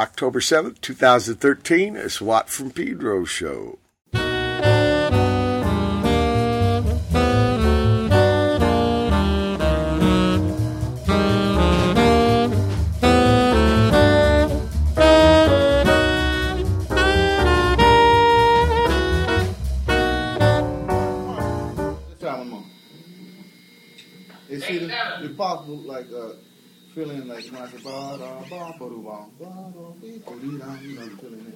October 7th, 2013, a SWAT from Pedro show. It's possible, like, uh, feeling say ba da ba ba do ba ba da be ba dee da, you know, you're feeling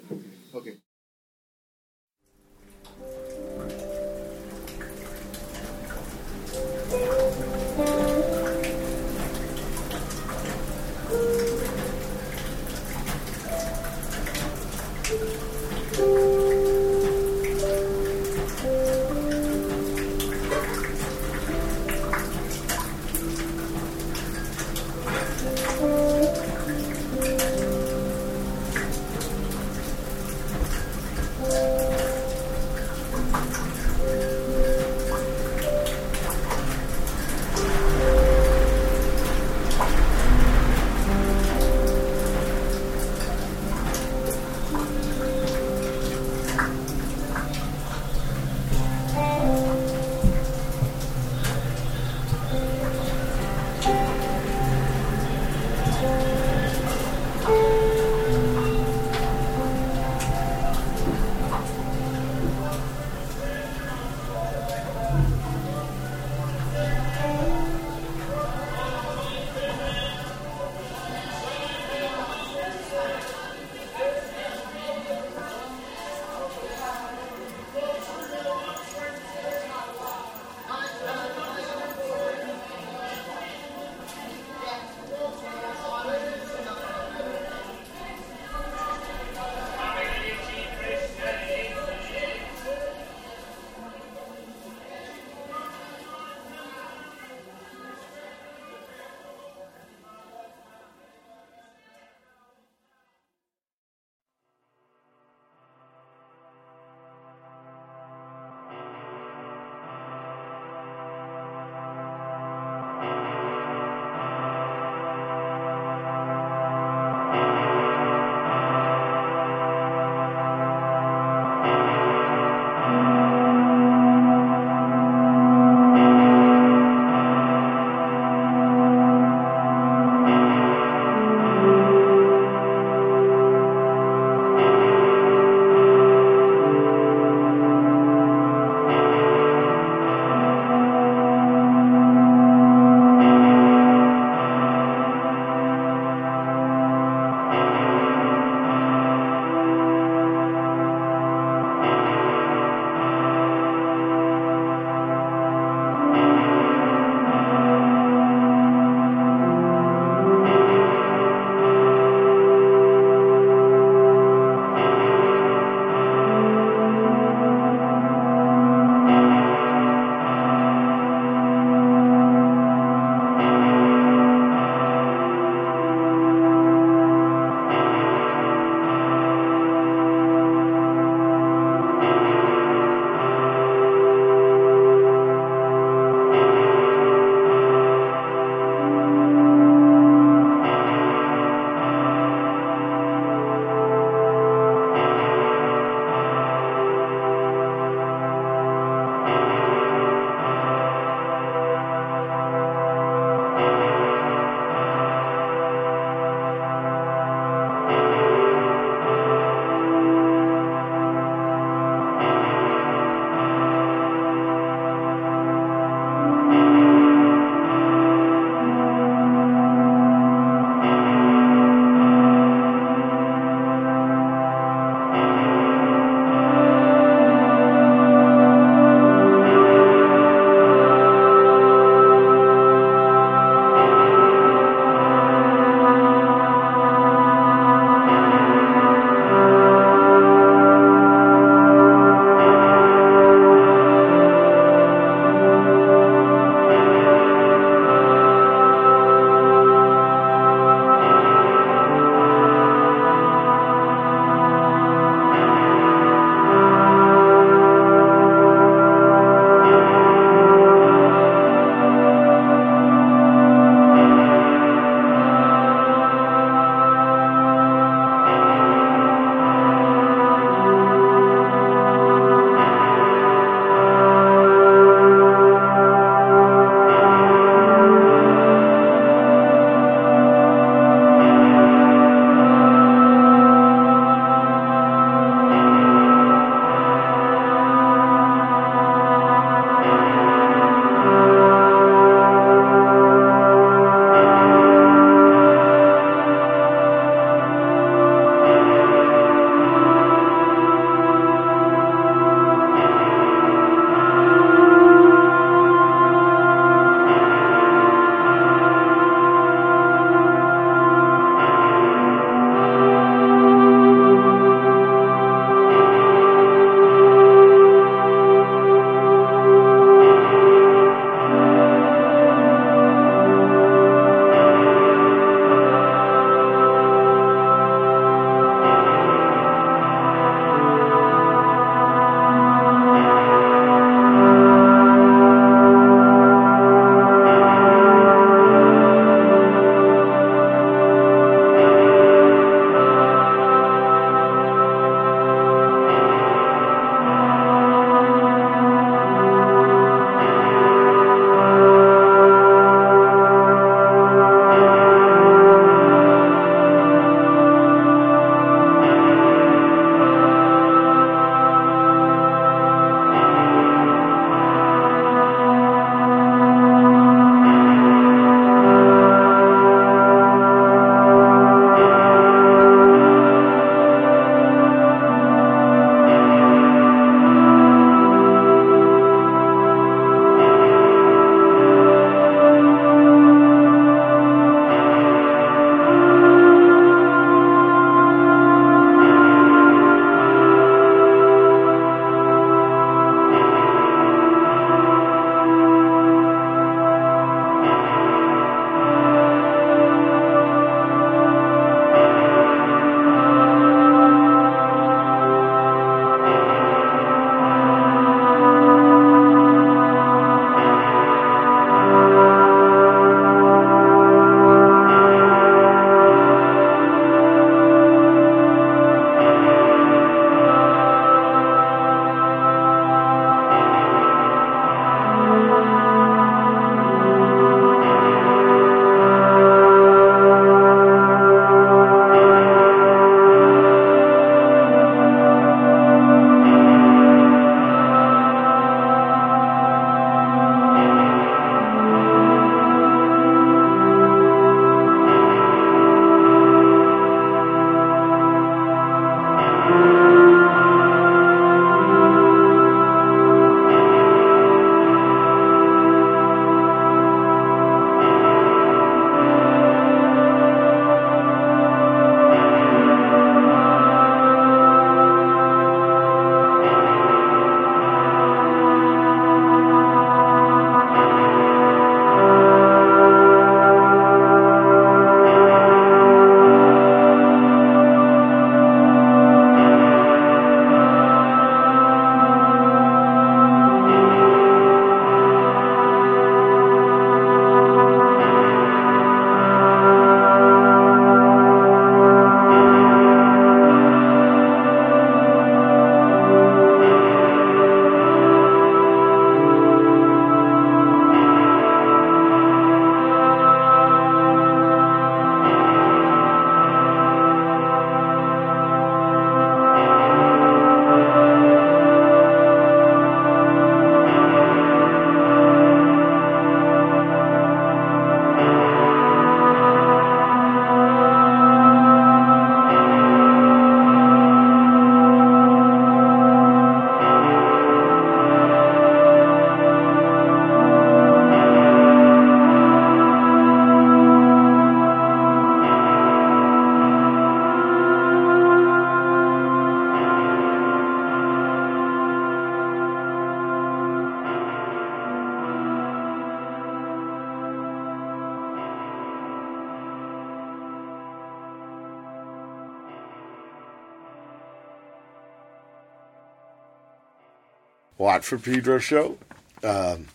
For Pedro show. Um,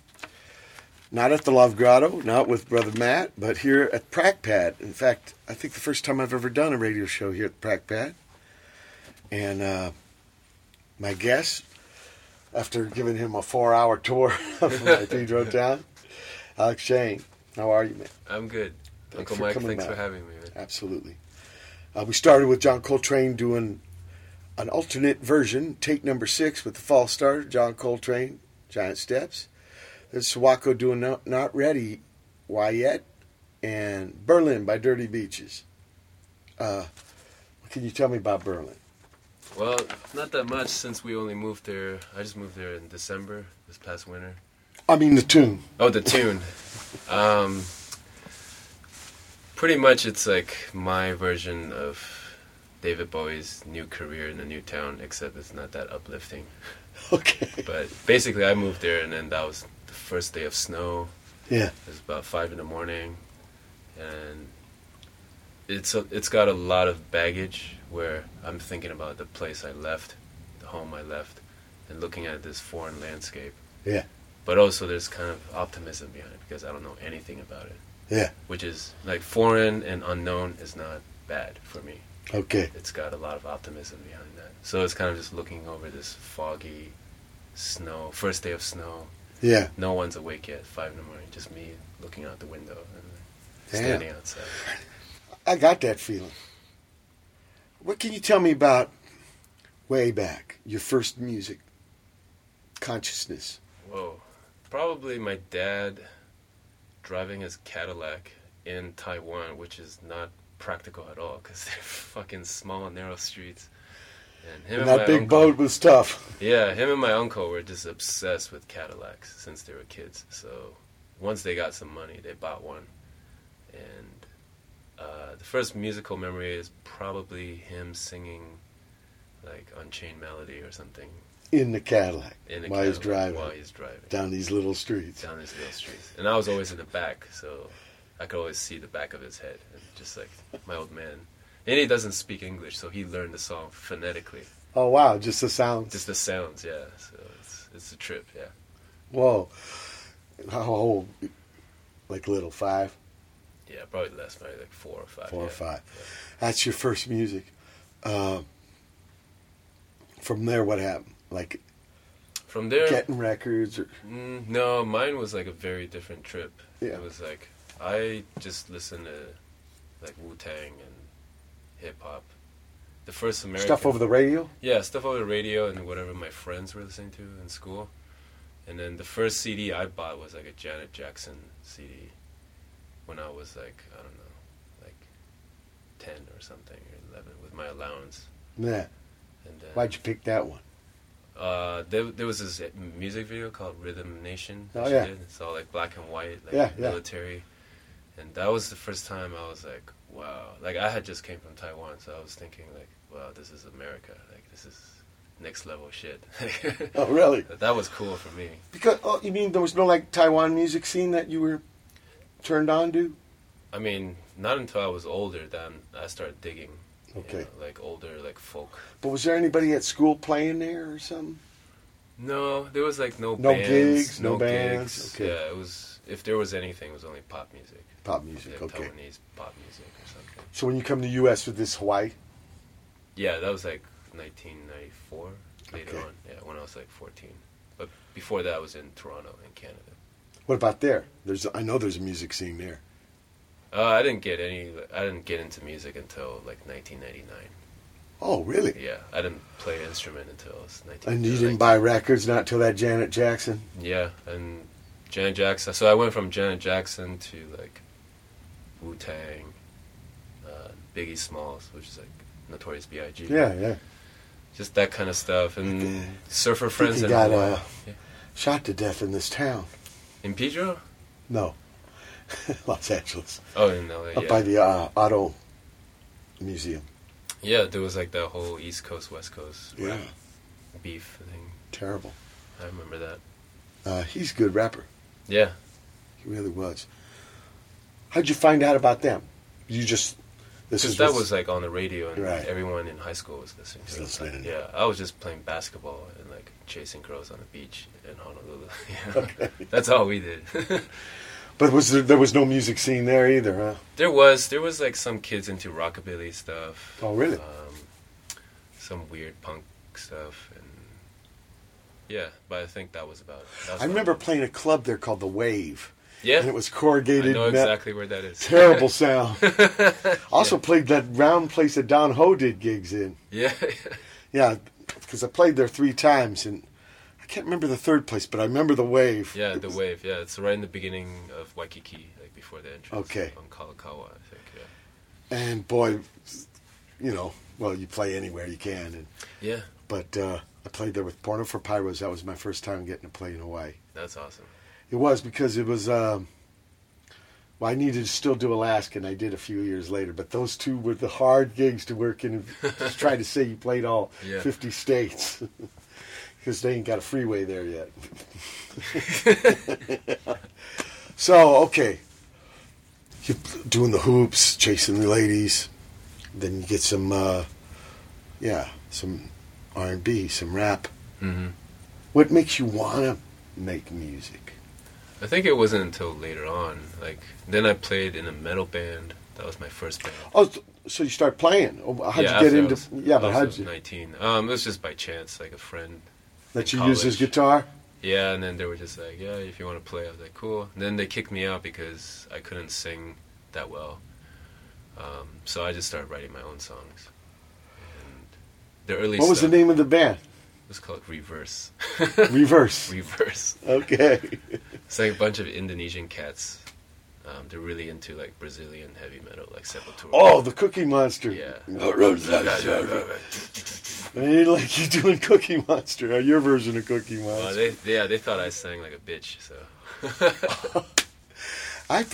not at the Love Grotto, not with Brother Matt, but here at Prac Pad. In fact, I think the first time I've ever done a radio show here at Prac Pad. And uh, my guest, after giving him a four hour tour of my Pedro town, Alex Zhang. How are you, man? I'm good. Thanks Uncle for Mike, thanks back. for having me, man. Absolutely. Uh, we started with John Coltrane doing an alternate version, take number six with the false starter, John Coltrane, Giant Steps. There's Sawako doing Not, Not Ready, Why Yet, and Berlin by Dirty Beaches. Uh, what can you tell me about Berlin? Well, not that much since we only moved there. I just moved there in December this past winter. I mean, the tune. Oh, the tune. um, pretty much, it's like my version of David Bowie's new career in a new town, except it's not that uplifting. Okay. But basically, I moved there, and then that was the first day of snow. Yeah. It was about five in the morning, and it's a, it's got a lot of baggage where I'm thinking about the place I left, the home I left, and looking at this foreign landscape. Yeah. But also, there's kind of optimism behind it because I don't know anything about it. Yeah. Which is like foreign and unknown is not bad for me. Okay. It's got a lot of optimism behind that. So it's kind of just looking over this foggy snow, first day of snow. Yeah. No one's awake yet, five in the morning, just me looking out the window and Damn. standing outside. I got that feeling. What can you tell me about way back, your first music consciousness? Whoa. Probably my dad driving his Cadillac in Taiwan, which is not practical at all because they're fucking small, narrow streets. And him And and that my big uncle, boat was tough. Yeah, him and my uncle were just obsessed with Cadillacs since they were kids. So once they got some money, they bought one. And uh, the first musical memory is probably him singing like Unchained Melody or something in the Cadillac in the while he's driving While he's driving down these little streets. down these little streets. And I was always in the back, so I could always see the back of his head, and just like my old man. And he doesn't speak English, so he learned the song phonetically, Oh wow, just the sounds. just the sounds. Yeah, so it's it's a trip. Yeah, Whoa. How old? Like little five, yeah, probably less, maybe like four or five. four or yeah. five. That's your first music. Uh, from there, what happened? Like From there, getting records, or mm, no, mine was like a very different trip. Yeah. It was like I just listened to like Wu Tang and hip hop. The first American stuff over the radio. Yeah, stuff over the radio and whatever my friends were listening to in school. And then the first CD I bought was like a Janet Jackson CD when I was like, I don't know, like 10 or something, or 11 with my allowance. Yeah. And then, Why'd you pick that one? Uh, there, there was this music video called Rhythm Nation. Oh, yeah. did. It's all like black and white, like Yeah, yeah. And that was the first time I was like, wow. Like I had just came from Taiwan, so I was thinking like, wow, this is America. Like this is next level shit. Oh, really? that was cool for me. Because oh, you mean there was no like Taiwan music scene that you were turned on to? I mean, not until I was older then I started digging. you Okay. know, like older, like folk. But was there anybody at school playing there or something? No, there was like no bands. No bands, gigs, no no bands, gigs. okay. Yeah, it was. If there was anything, it was only pop music. Pop music, yeah, okay. Taiwanese pop music or something. So when you come to the U.S. with this Hawaii, Yeah, that was like 1994. Later Okay. on, yeah, when I was like 14. But before that, I was in Toronto, in Canada. what about there? There's I know there's a music scene there. Uh, I didn't get any. I didn't get into music until like 1999. Oh, really? Yeah, I didn't play an instrument until I was 19. And you didn't 19. buy records not till that Janet Jackson. Yeah, and Janet Jackson. So I went from Janet Jackson to like Wu Tang, uh, Biggie Smalls, which is like Notorious B.I.G. Yeah, yeah. just that kind of stuff, and. Surfer Friends he got, uh, Yeah. Shot to death in this town. in Pedro. No, Los Angeles, Oh, in LA. up yeah. by the uh, auto museum. yeah, there was like that whole East Coast West Coast Yeah, beef thing. terrible. I remember that. Uh, he's a good rapper. Yeah. He really was. How'd you find out about them? You just This is that was like on the radio, and Right. everyone in high school was listening to it. listening. Yeah, I was just playing basketball and like chasing girls on the beach in Honolulu. Yeah. That's all we did. But was there, there was no music scene there either, huh? there was there was like some kids into rockabilly stuff. Oh, really? Um, some weird punk stuff, and yeah, but I think that was about. That was I remember it. playing a club there called the Wave, Yeah, and it was corrugated. I know exactly where that is. Terrible sound. also played that round place that Don Ho did gigs in. yeah, Yeah, because I played there three times, and I can't remember the third place, but I remember the Wave. yeah, the wave. Yeah, it's right in the beginning of Waikiki, like before the entrance. Okay. on Kalakaua, I think. Yeah. And boy, you know, well, you play anywhere you can, and Yeah, but uh, I played there with Porno for Pyros. That was my first time getting to play in Hawaii. that's awesome. It was because it was. Um, well, I needed to still do Alaska, and I did a few years later. But those two were the hard gigs to work in. Just try to say you played all Yeah. fifty states, because they ain't got a freeway there yet. so okay, you're doing the hoops, chasing the ladies, then you get some, uh, yeah, some R and B, some rap. hmm What makes you wanna make music? I think it wasn't until later on. Like then I played in a metal band. That was my first band. Oh, so you start playing? Oh, How'd yeah, you get into? was- yeah, I but was how'd you? 19. Um, it was just by chance, like a friend. That you use his guitar? Yeah, and then they were just like, "Yeah, if you want to play," I was like, "Cool." And then they kicked me out because I couldn't sing that well. Um, so I just started writing my own songs. And the early What was the name of the band? Was called Reverse. Reverse. Reverse. Okay. It's like a bunch of Indonesian cats. Um, they're really into like Brazilian heavy metal, like Sepultura. Oh, the Cookie Monster. Yeah. I ain't like you doing Cookie Monster. or your version of Cookie Well, Monster. they, yeah, they thought I sang like a bitch. So I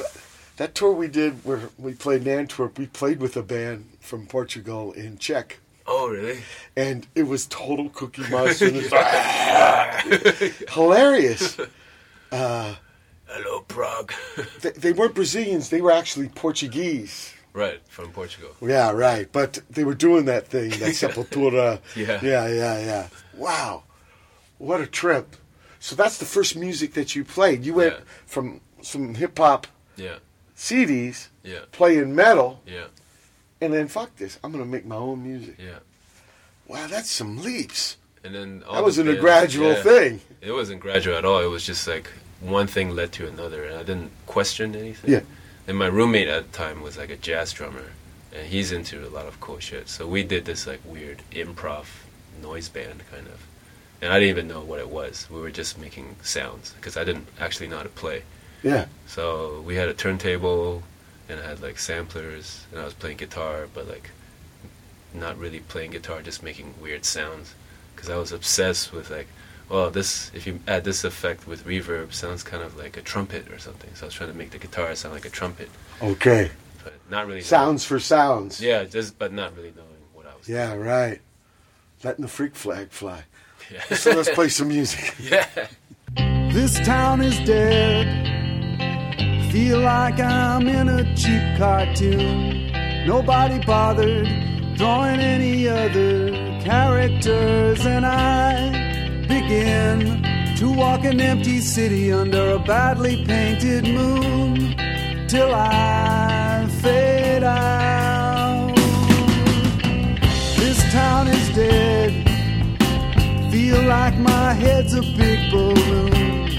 that tour we did where we played in Antwerp. We played with a band from Portugal in Czech. Oh really? and it was total Cookie Monster. and it's like, hilarious. Hello, Prague. They, they weren't Brazilians; they were actually Portuguese. right from Portugal. Yeah, right. But they were doing that thing, that Sepultura. Yeah. yeah, yeah, yeah. Wow, what a trip! So that's the first music that you played. You went Yeah. from some hip hop Yeah, CDs, yeah, playing metal, yeah, and then fuck this, I'm gonna make my own music. yeah. Wow, that's some leaps. And then all That wasn't a gradual yeah. thing. It wasn't gradual at all. It was just like one thing led to another, and I didn't question anything. Yeah. And my roommate at the time was like a jazz drummer, and he's into a lot of cool shit. So we did this like weird improv noise band kind of, and I didn't even know what it was. We were just making sounds because I didn't actually know how to play. Yeah. So we had a turntable, and I had like samplers, and I was playing guitar, but like not really playing guitar, just making weird sounds. Because I was obsessed with like, well, this if you add this effect with reverb, sounds kind of like a trumpet or something. So I was trying to make the guitar sound like a trumpet, Okay. but not really Sounds for sounds. Yeah, just but not really knowing what I was. Yeah, right. Letting the freak flag fly. doing. So let's play some music. Yeah. This town is dead. Feel like I'm in a cheap cartoon. Nobody bothered drawing any other characters, and I begin to walk an empty city under a badly painted moon till I fade out. This town is dead. Feel like my head's a big balloon.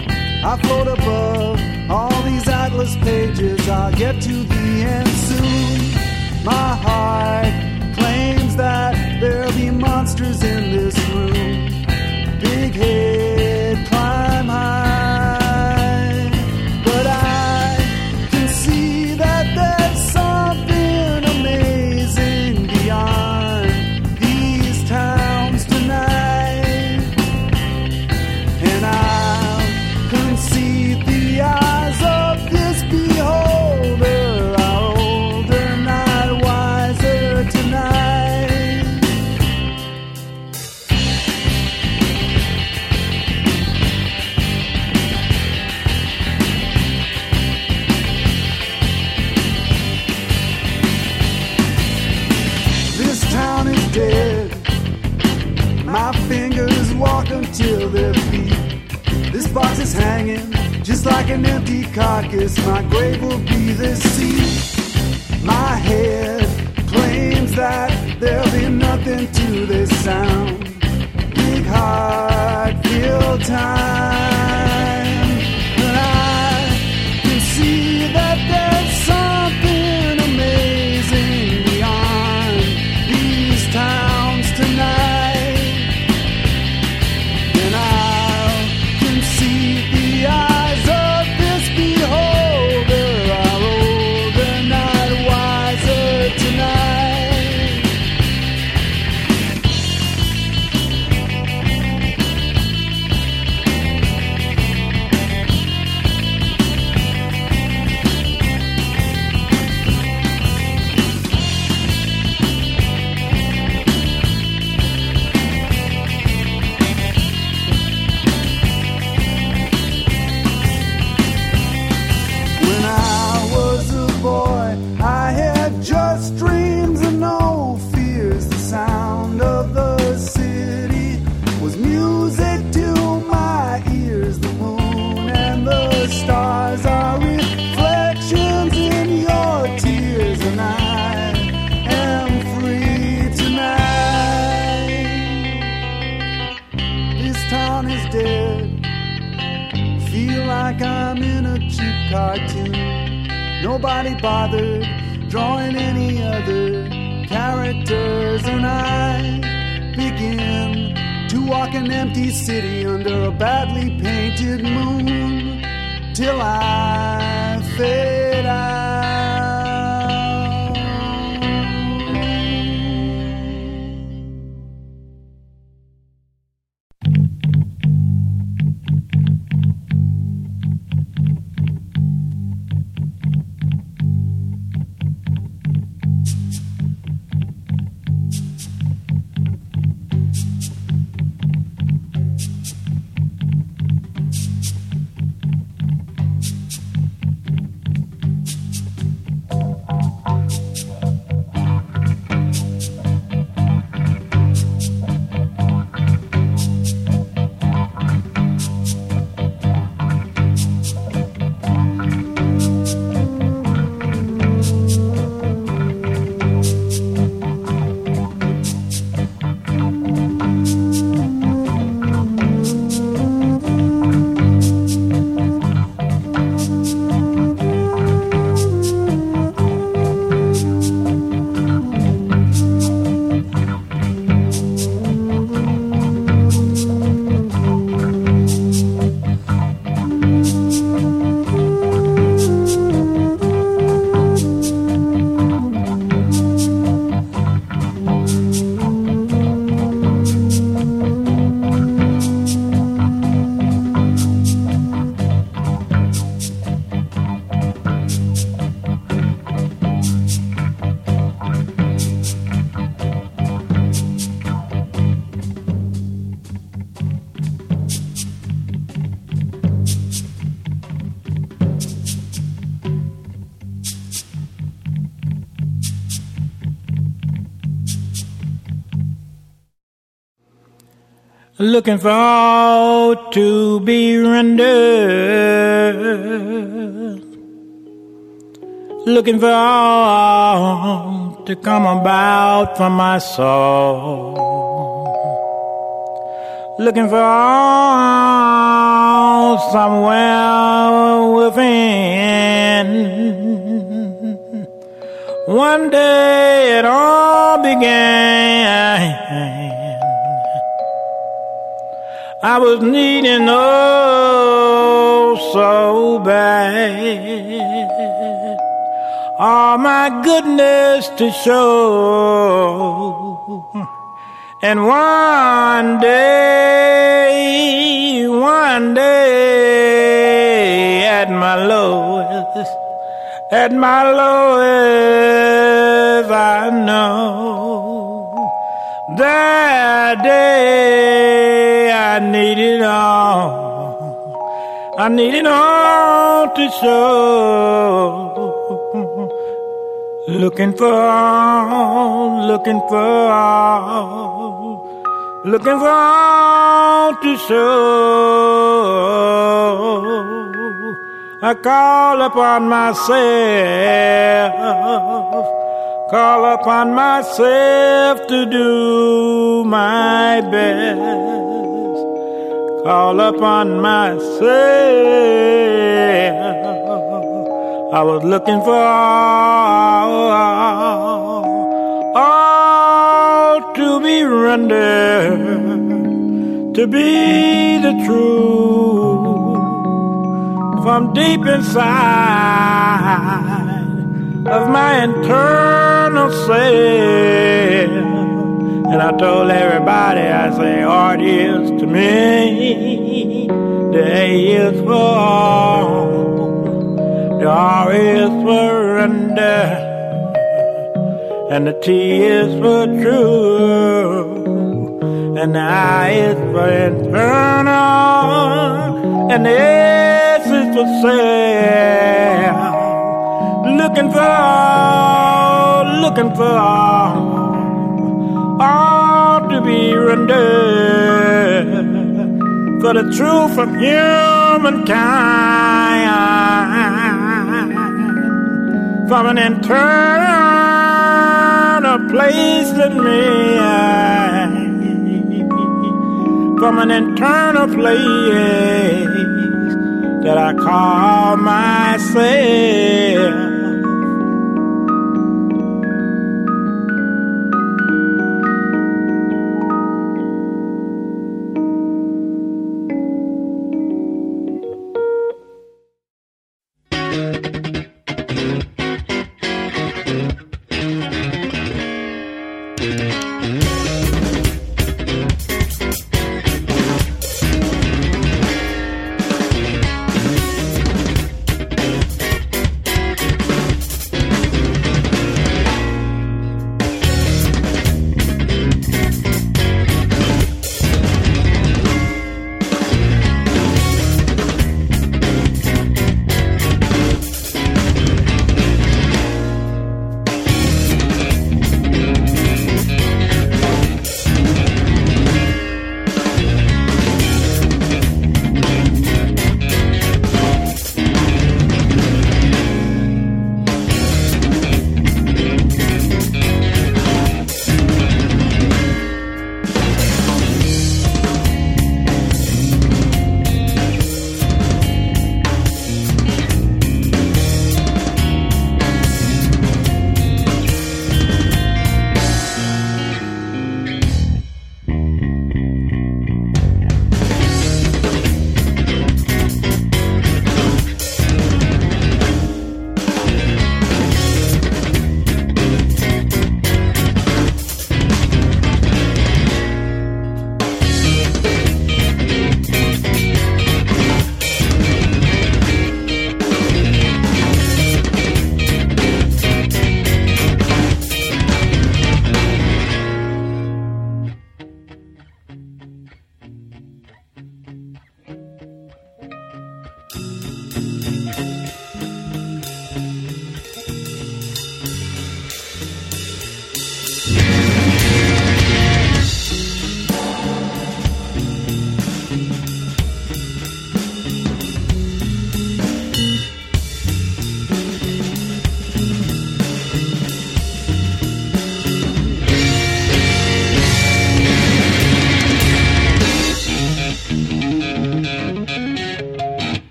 I float above all these atlas pages. I'll get to the end soon. My heart claims that there'll be monsters in this room. Big head, box is hanging just like an empty carcass. My grave will be the sea. My head claims that there'll be nothing to this sound. Big heart, feel time. Nobody bothered drawing any other characters, and I begin to walk an empty city under a badly painted moon till I fade out. Looking for all to be rendered, looking for all to come about from my soul, looking for all somewhere within. One day it all began. I was needing oh so bad. All my goodness to show. And one day, one day, at my lowest, at my lowest, I know that day I needed all. I needed all to show. Looking for all, looking for all, looking for all to show. I call upon myself, call upon myself to do my best, call upon myself. I was looking for all, all to be rendered, to be the truth from deep inside of my internal And I told everybody, I say, art is to me, the A is for all, the R is for render, and the T is for true, and the I is for internal, and the S is for self. Looking for looking for. All, to be rendered. For the truth from humankind, from an internal place in me, from an internal place that I call myself.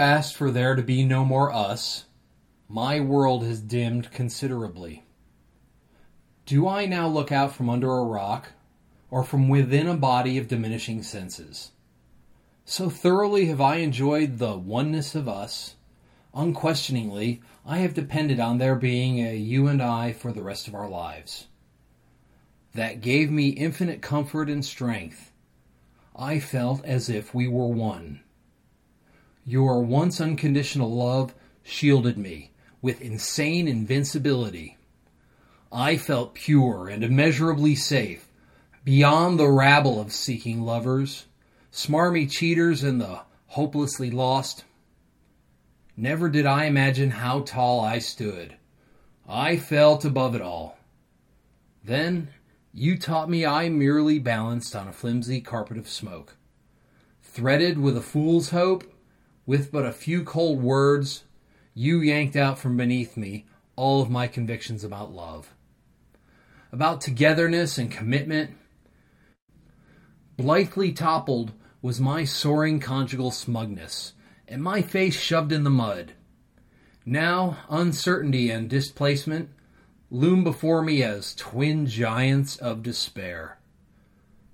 Asked for there to be no more us, my world has dimmed considerably. Do I now look out from under a rock, or from within a body of diminishing senses? So thoroughly have I enjoyed the oneness of us, unquestioningly, I have depended on there being a you and I for the rest of our lives. That gave me infinite comfort and strength. I felt as if we were one. Your once unconditional love shielded me with insane invincibility. I felt pure and immeasurably safe, beyond the rabble of seeking lovers, smarmy cheaters, and the hopelessly lost. Never did I imagine how tall I stood. I felt above it all. Then you taught me I merely balanced on a flimsy carpet of smoke. Threaded with a fool's hope, with but a few cold words, you yanked out from beneath me all of my convictions about love, about togetherness and commitment. Blithely toppled was my soaring conjugal smugness, and my face shoved in the mud. Now, uncertainty and displacement loom before me as twin giants of despair.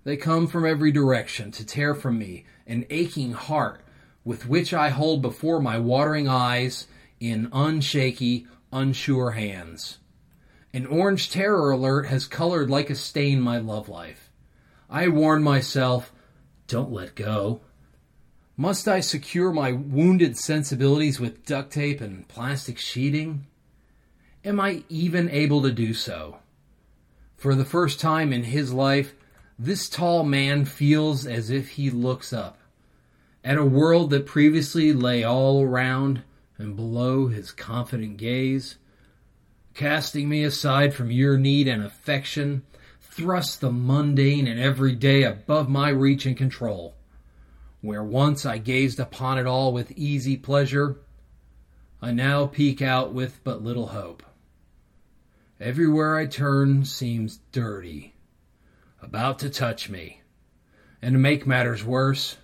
They come from every direction to tear from me an aching heart with which I hold before my watering eyes in unshaky, unsure hands. An orange terror alert has colored like a stain my love life. I warn myself, don't let go. Must I secure my wounded sensibilities with duct tape and plastic sheeting? Am I even able to do so? For the first time in his life, this tall man feels as if he looks up at a world that previously lay all around and below his confident gaze. Casting me aside from your need and affection, thrust the mundane and everyday above my reach and control. Where once I gazed upon it all with easy pleasure, I now peek out with but little hope. Everywhere I turn seems dirty, about to touch me. And to make matters worse,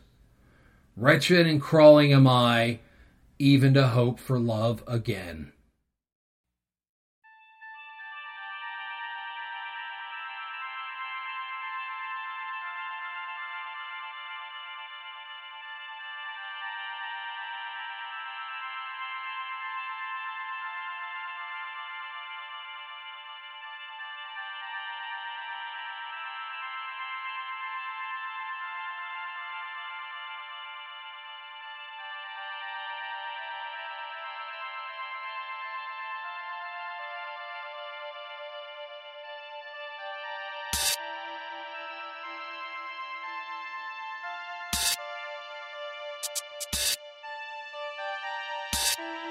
wretched and crawling am I, even to hope for love again. you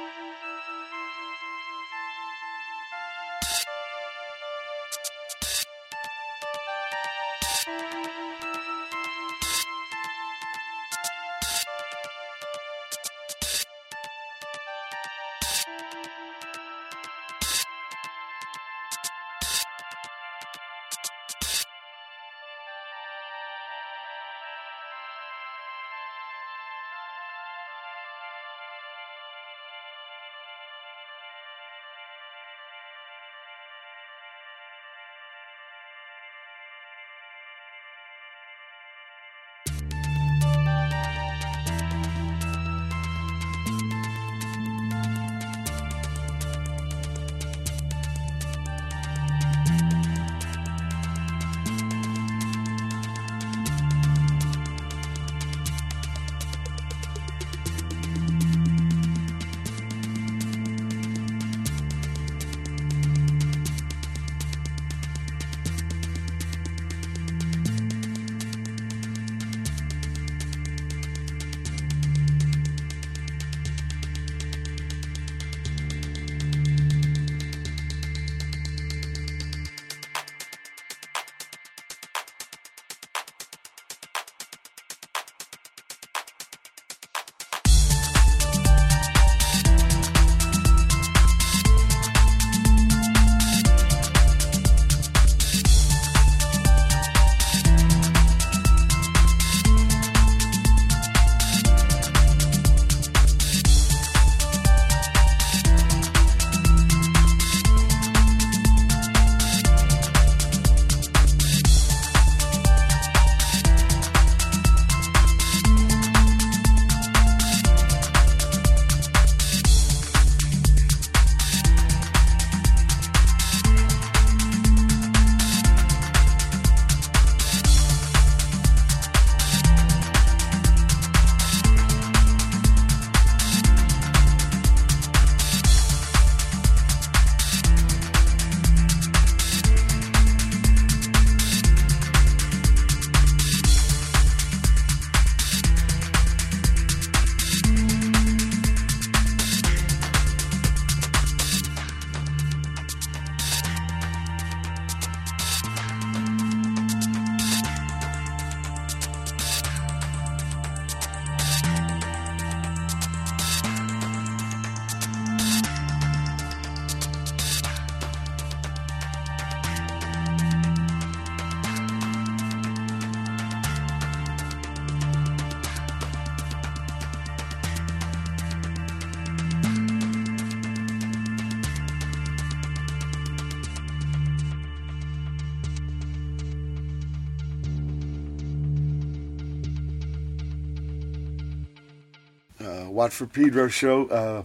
uh, Watt from Pedro show. Uh,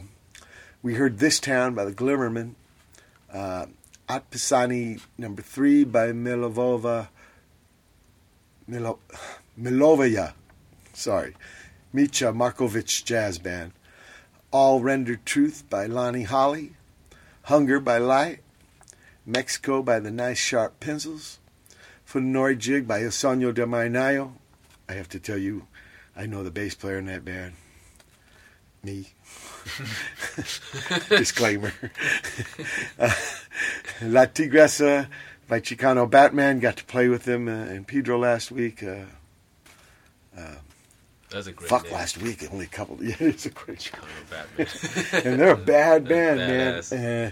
we heard This Town by the Glimmermen. Uh, Otpisani number three by Milovova. Milo, Milovaya. Sorry. Micha Markovic Jazz Band. All Rendered Truth by Lonnie Holley. Hunger by Lite. Mexico by the Nice Sharp Pencils. Funori Jig by Il Sogno del Marinaio. I have to tell you, I know the bass player in that band. Me. Disclaimer. uh, La Tigresa by Chicano Batman. Got to play with them uh, in Pedro last week. Uh, uh, That's a great Fuck name. last week, only a couple. Yeah, it's a great show. Batman. and they're a bad band, man. Uh,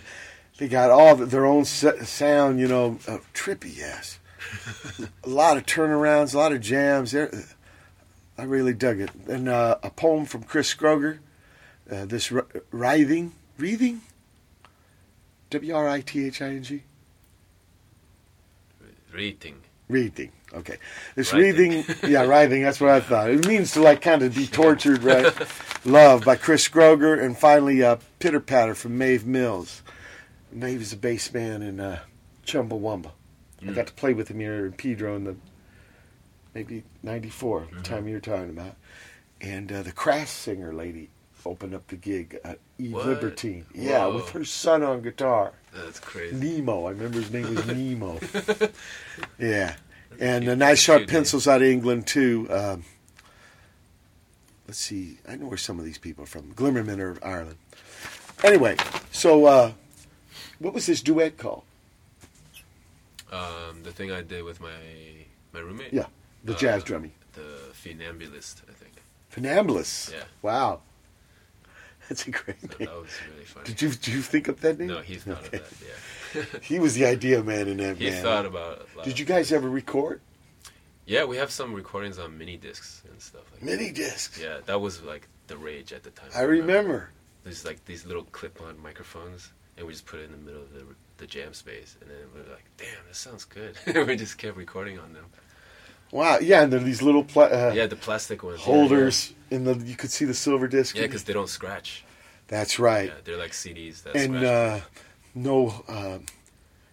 they got all th- their own sound, you know, uh, trippy, yes. a lot of turnarounds, a lot of jams. They're, I really dug it. And uh, a poem from Chris Scroger, uh, this r- writhing, wreathing, W R I T H I N G, Rating. wreathing. Okay, this Writhing. wreathing, yeah, writhing. That's what I thought. It means to like kind of be tortured, right? Love by Chris Scroger, and finally uh, Pitter Patter from Mave Mills. Mave is a bass man in uh, Chumbawamba. I got to play with him here in Pedro in the maybe '94 the time you're talking about, and uh, the Crass singer lady opened up the gig at Eve What? Libertine. Yeah, Whoa. with her son on guitar. That's crazy. Nemo. I remember his name was Nemo. yeah. And uh, nice sharp name. pencils out of England, too. Um, let's see. I know where some of these people are from. Glimmermen are Ireland. Anyway, so uh, what was this duet called? Um, the thing I did with my my roommate. Yeah, the Uh, jazz drumming. The Funambulist, I think. Funambulus. Yeah. Wow. That's a great So name. that was really funny. Did you, did you think of that name? No, he thought Okay. of that. Yeah. He was the idea man in that he band. thought about. A lot Did you guys ever record? Yeah, we have some recordings on mini discs and stuff like that. Mini discs. Yeah, that was like the rage at the time. I remember. There's like these little clip-on microphones, and we just put it in the middle of the, the jam space, and then we were like, "Damn, this sounds good." we just kept recording on them. Wow. Yeah, and there are these little pla- uh, Yeah, the plastic ones. yeah, holders in the. You could see the silver disc. Yeah, because they don't scratch. That's right. Yeah, they're like CDs that and scratch. uh, no, uh,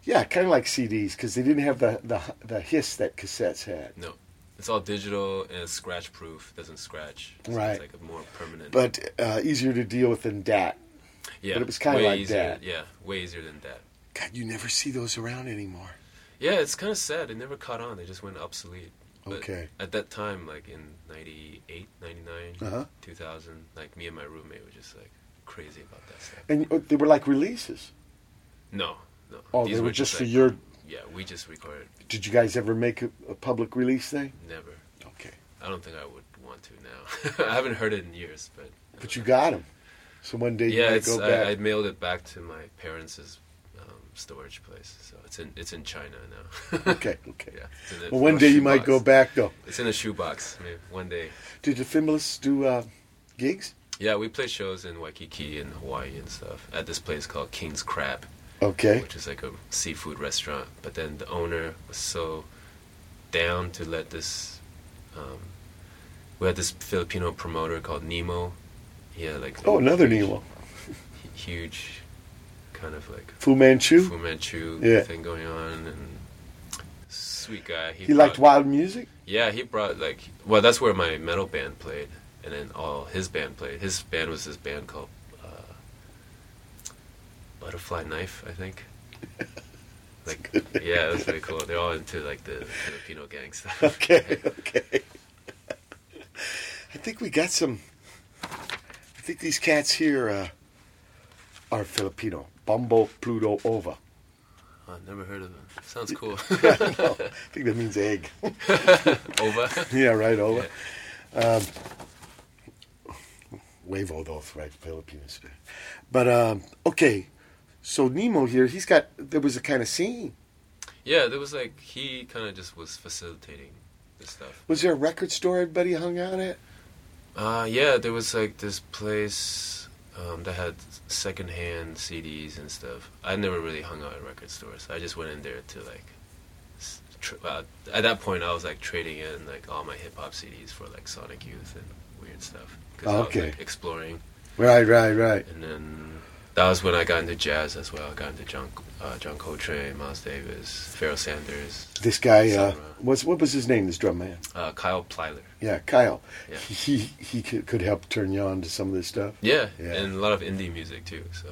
yeah, kind of like CDs because they didn't have the, the the hiss that cassettes had. no, it's all digital and it's scratch-proof. Doesn't scratch. So Right. It's like a more permanent. But uh, easier to deal with than DAT. yeah, but it was kinda way like easier, that. Yeah, way easier than that. God, you never see those around anymore. Yeah, it's kind of sad. They never caught on. They just went obsolete. But Okay. At that time, like in 98, 99, Uh-huh. 2000, like me and my roommate were just like crazy about that stuff. And uh, they were like releases. No, no. Oh, These they were just for like- your. Yeah, we just recorded. Did you guys ever make a, a public release thing? Never. Okay, I don't think I would want to now. I haven't heard it in years, but. but you got them. So one day you yeah, might go back. I, I mailed it back to my parents' storage place, so it's in it's in China now. okay, okay. yeah. Well, one day you might go back though. It's in a shoebox. Maybe one day. Did the Fimulus do uh, gigs? Yeah, we play shows in Waikiki and Hawaii and stuff at this place called King's Crab, Okay. which is like a seafood restaurant. But then the owner was so down to let this. Um, we had this Filipino promoter called Nemo. He had like Oh, another huge- Nemo. huge, kind of like Fu Manchu. Fu Manchu Yeah. thing going on, and sweet guy. He liked brought- wild music. Yeah, he brought like well, that's where my metal band played, and then all his band played. His band was this band called uh, Butterfly Knife, I think. Like, yeah, it was pretty cool. They're all into like the Filipino gang stuff. Okay, okay. I think we got some. I think these cats here uh, are Filipino. Bombo Pluto Ova. Oh, I've never heard of it. Sounds cool. No, I think that means egg. Ova. yeah, right, Ova. Um, Huevo, those, right? Filipinos. But, um, okay. So Nemo here, he's got, there was a kind of scene. Yeah, there was like he kind of just was facilitating this stuff. Was there a record store everybody hung out at? Uh, yeah, there was like this place um, that had secondhand CDs and stuff. I never really hung out at record stores. I just went in there to like. Tr- uh, at that point, I was like trading in like all my hip hop CDs for like Sonic Youth and weird stuff. 'Cause I was, Okay. like, exploring, Right, right, right. and then that was when I got into jazz as well. I got into John uh, John Coltrane, Miles Davis, Pharoah Sanders, This guy, uh, what's, what was his name, this drum man? uh, Kyle Plyler. Yeah, Kyle. Yeah. He, he could, could help turn you on to some of this stuff. Yeah, Yeah. and a lot of indie music too. So,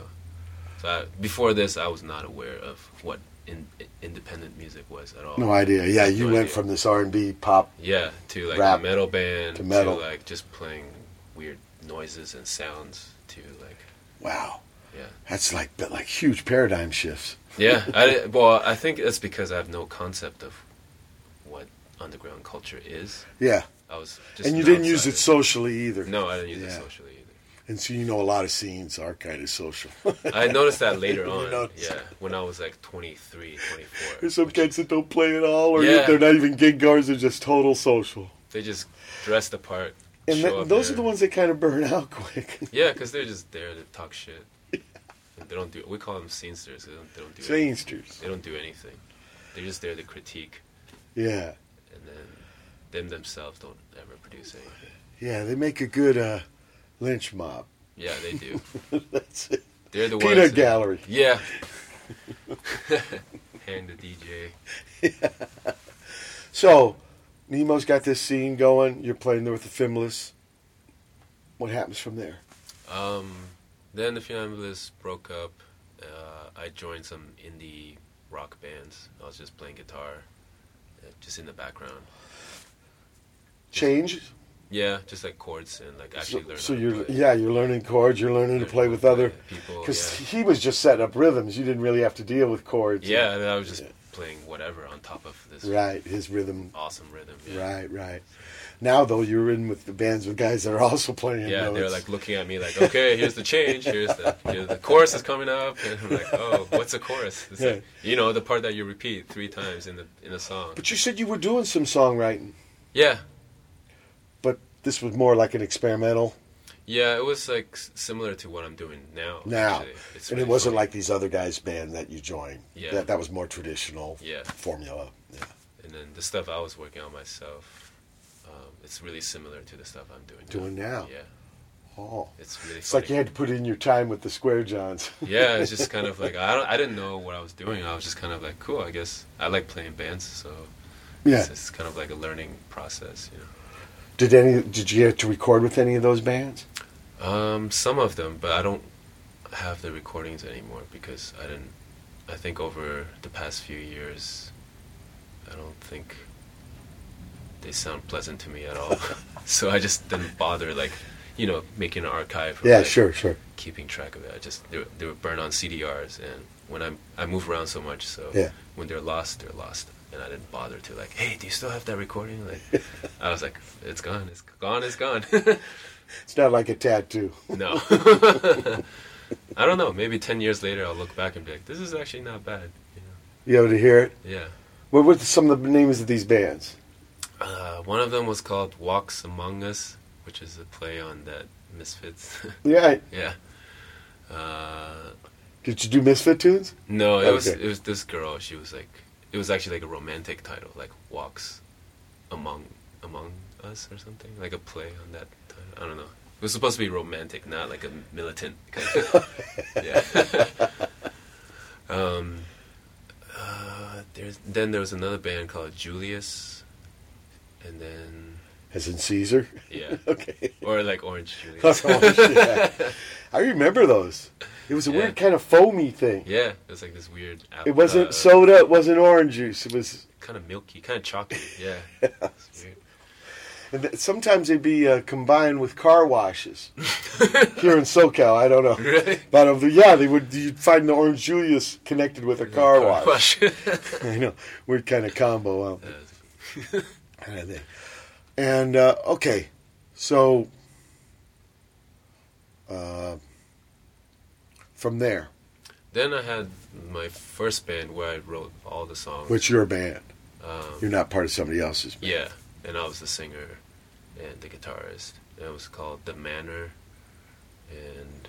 so I, before this, I was not aware of what in, independent music was at all. No idea. Yeah, you No went idea. from this R&B pop. Yeah, to like Rap a metal band, to metal. like just playing weird noises and sounds, to like Wow. yeah, That's like like huge paradigm shifts. yeah. I well, I think it's because I have no concept of what underground culture is. Yeah. I was just And you didn't use it socially either. No, I didn't use Yeah. it socially either. And so you know a lot of scenes are kind of social. I noticed that later on. noticed. Yeah, when I was like 23, 24. There's some kids that don't play at all, or Yeah. they're not even gig goers. They're just total social. They just dress the part. And show th- up those there. are the ones that kind of burn out quick. Yeah, because they're just there to talk shit. And they don't do. We call them scenesters. They don't, they don't do. anything. Scenesters. They don't do anything. They're just there to critique, Yeah. Them themselves don't ever produce anything. Yeah, they make a good uh, lynch mob. Yeah, they do. That's it. They're the Peanut ones. that- gallery. Yeah. and the DJ. Yeah. So, Nemo's got this scene going. You're playing there with the Fimless. What happens from there? Um, then the Funambulists broke up. Uh, I joined some indie rock bands. I was just playing guitar, uh, just in the background. Change. Yeah, just like chords and like So, actually so how to you're yeah, you're learning chords. You're learning to play with other. people. Because yeah. he was just setting up rhythms. You didn't really have to deal with chords. Yeah, and I was just Yeah. playing whatever on top of this Right. His rhythm. awesome rhythm. Yeah. Right. Right. Now though, you're in with the bands with guys that are also playing. Yeah, they're like looking at me like, okay, here's the change. Here's the here's the chorus is coming up. And I'm like, oh, what's a chorus? It's like, you know, the part that you repeat three times in the in a song. But you said you were doing some songwriting, Yeah, this was more like an experimental. yeah, it was like similar to what I'm doing now. Now, and it wasn't funny. like these other guys' band that you joined. Yeah. That that was more traditional. Yeah. Formula. Yeah. And then the stuff I was working on myself, um, it's really similar to the stuff I'm doing. Doing now. Yeah, Oh. it's really. It's funny. like you had to put in your time with the Square Johns. yeah, it's just kind of like I don't, I didn't know what I was doing. I was just kind of like, cool. I guess I like playing bands, so yeah. it's, it's kind of like a learning process, you know. Did any? Did you have to record with any of those bands? Um, some of them, but I don't have the recordings anymore because I didn't. I think over the past few years, I don't think they sound pleasant to me at all. so I just didn't bother, like, you know, making an archive. Or Yeah, like, sure, sure. Keeping track of it. I just they were, they were burned on CDRs, and when I I move around so much, so Yeah. when they're lost, they're lost. And I didn't bother to like, hey, do you still have that recording? Like, I was like, it's gone, it's gone, it's gone. It's not like a tattoo. No. I don't know. Maybe 10 years later, I'll look back and be like, this is actually not bad. You know? You able to hear it? Yeah. What were some of the names of these bands? Uh, one of them was called Walks Among Us, which is a play on that Misfits. Yeah. yeah. Uh, Did you do Misfit tunes? no, it was it was this girl. She was like, it was actually like a romantic title, like Walks Among Among Us or something, like a play on that title. I don't know. It was supposed to be romantic, not like a militant. Kind of, yeah. um, uh, there's then there was another band called Julius, and then As in Caesar? yeah, Okay. or like Orange Julius. Oh, yeah. I remember those. It was a Yeah. weird kind of foamy thing. yeah, it was like this weird. It wasn't uh, soda, it wasn't orange juice. It was. kind of milky, kind of chalky. Yeah, weird. And th- sometimes they'd be uh, combined with car washes. Here in SoCal, I don't know. Really? But uh, yeah, they would. You'd find the Orange Julius connected with a car wash. I know, weird kind of combo. Uh, kind of thing. And uh, okay, so uh, from there, then I had my first band where I wrote all the songs. which your band, um, you're not part of somebody else's. Band. yeah, and I was the singer and the guitarist. And it was called The Manor, and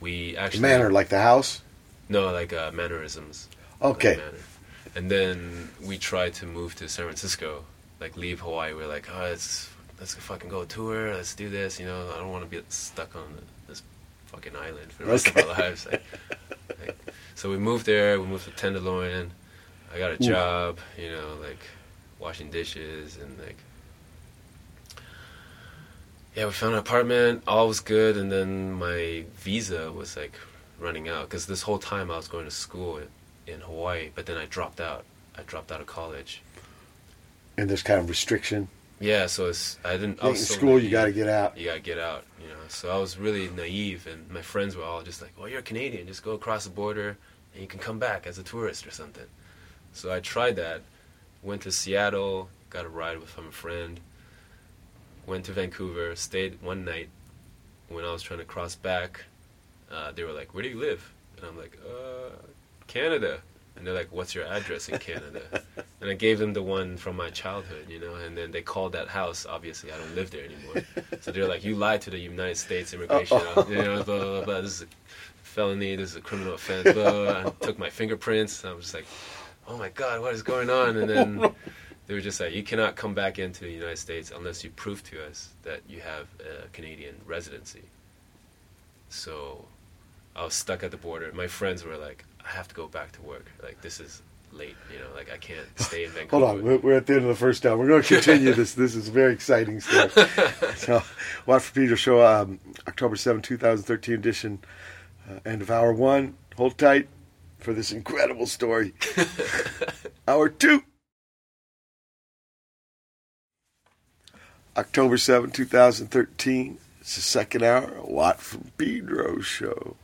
we The actually manor, like the house. no like uh, mannerisms. Okay. like manner. And then we tried to move to San Francisco, like leave Hawaii. We are like, oh, let's let's fucking go tour. Let's do this. You know, I don't want to be stuck on fucking island for the rest Okay. of our lives. Like, like, so we moved there. We moved to Tenderloin. I got a job. You know, like washing dishes and like. Yeah, we found an apartment. All was good, and then my visa was like running out because this whole time I was going to school in, in Hawaii, but then I dropped out. I dropped out of college. And there's kind of restriction. Yeah, so it's I didn't. I In was so school, you got to get out. You gotta get out, you know. So I was really naive, and my friends were all just like, "Well, you're a Canadian. Just go across the border, and you can come back as a tourist or something." So I tried that. Went to Seattle, got a ride with from a friend. Went to Vancouver, stayed one night. When I was trying to cross back, uh, they were like, "Where do you live?" And I'm like, "Uh, Canada." And they're like, "What's your address in Canada?" and I gave them the one from my childhood, you know. And then they called that house. Obviously, I don't live there anymore. So they're like, "You lied to the United States immigration, you know, blah blah blah. This is a felony. This is a criminal offense." Blah, blah, blah. And took my fingerprints. I was just like, "Oh my God, what is going on?" And then oh, they were just like, "You cannot come back into the United States unless you prove to us that you have a Canadian residency." So I was stuck at the border. My friends were like, "I have to go back to work. Like this is late. You know, like I can't stay in Vancouver." Hold on, we're- we're at the end of the first hour. We're going to continue this. This is very exciting stuff. so, Watt for Pedro show, um, October 7, 2013 edition, uh, end of hour one. Hold tight for this incredible story. hour two. October 7, 2013. It's the second hour, Watt from Pedro show.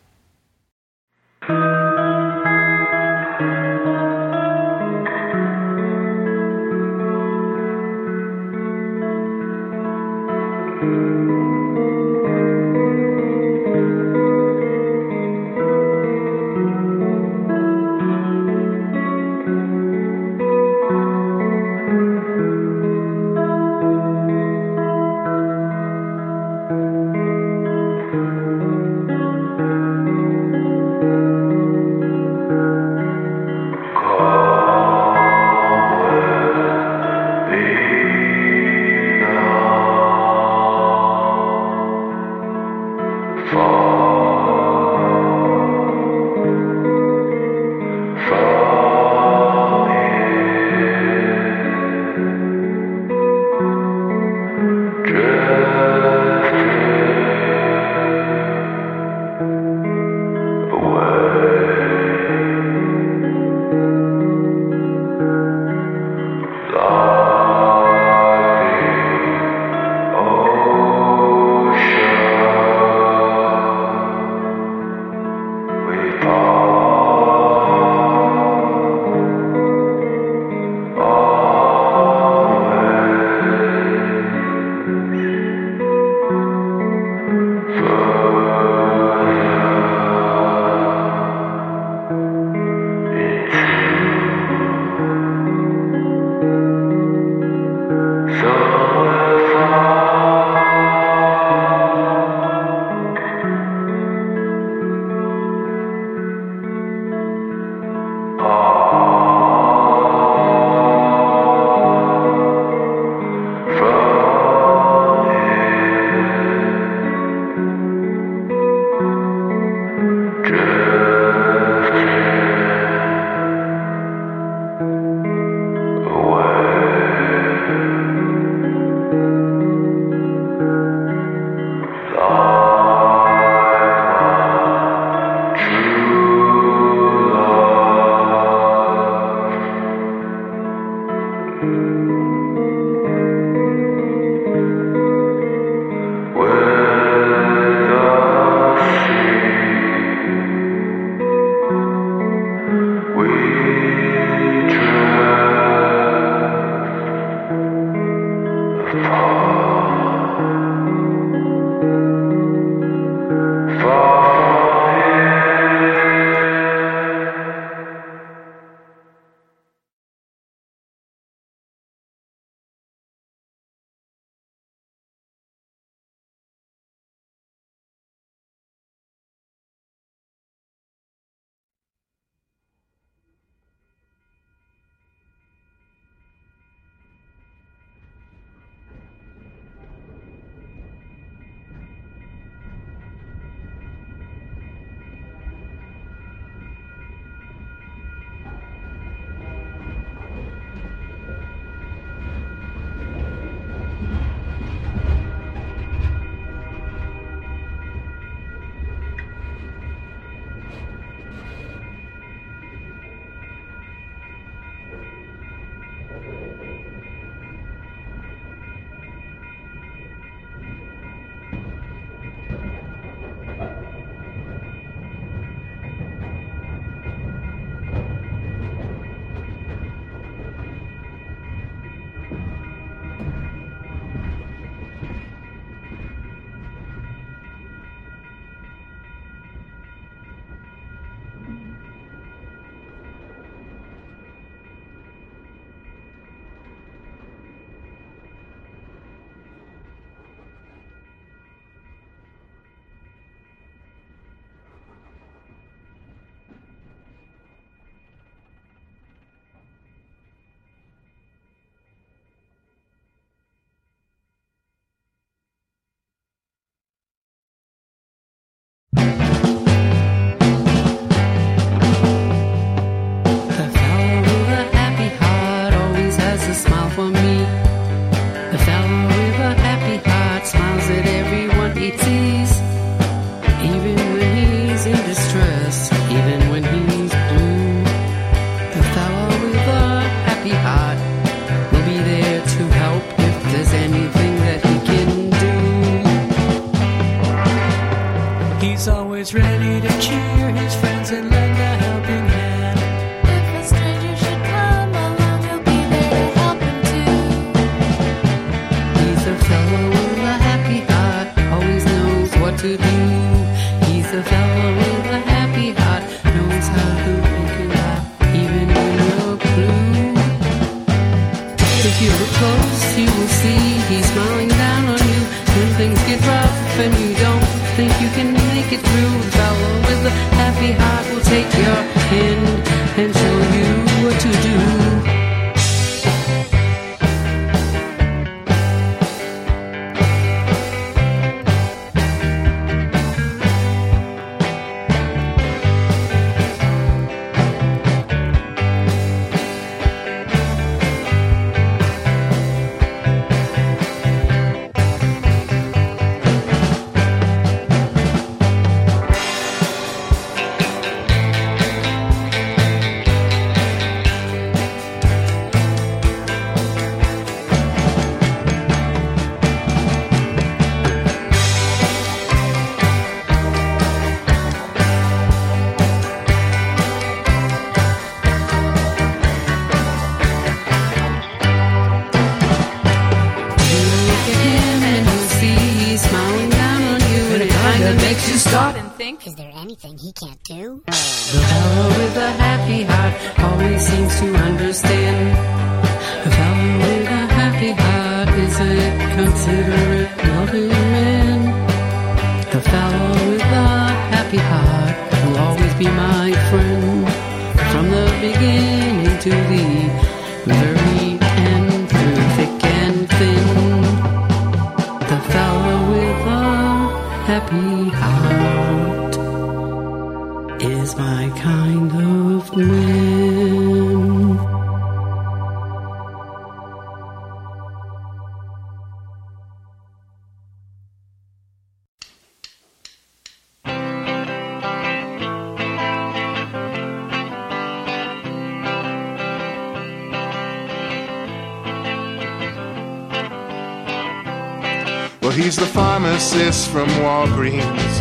He's the pharmacist from Walgreens,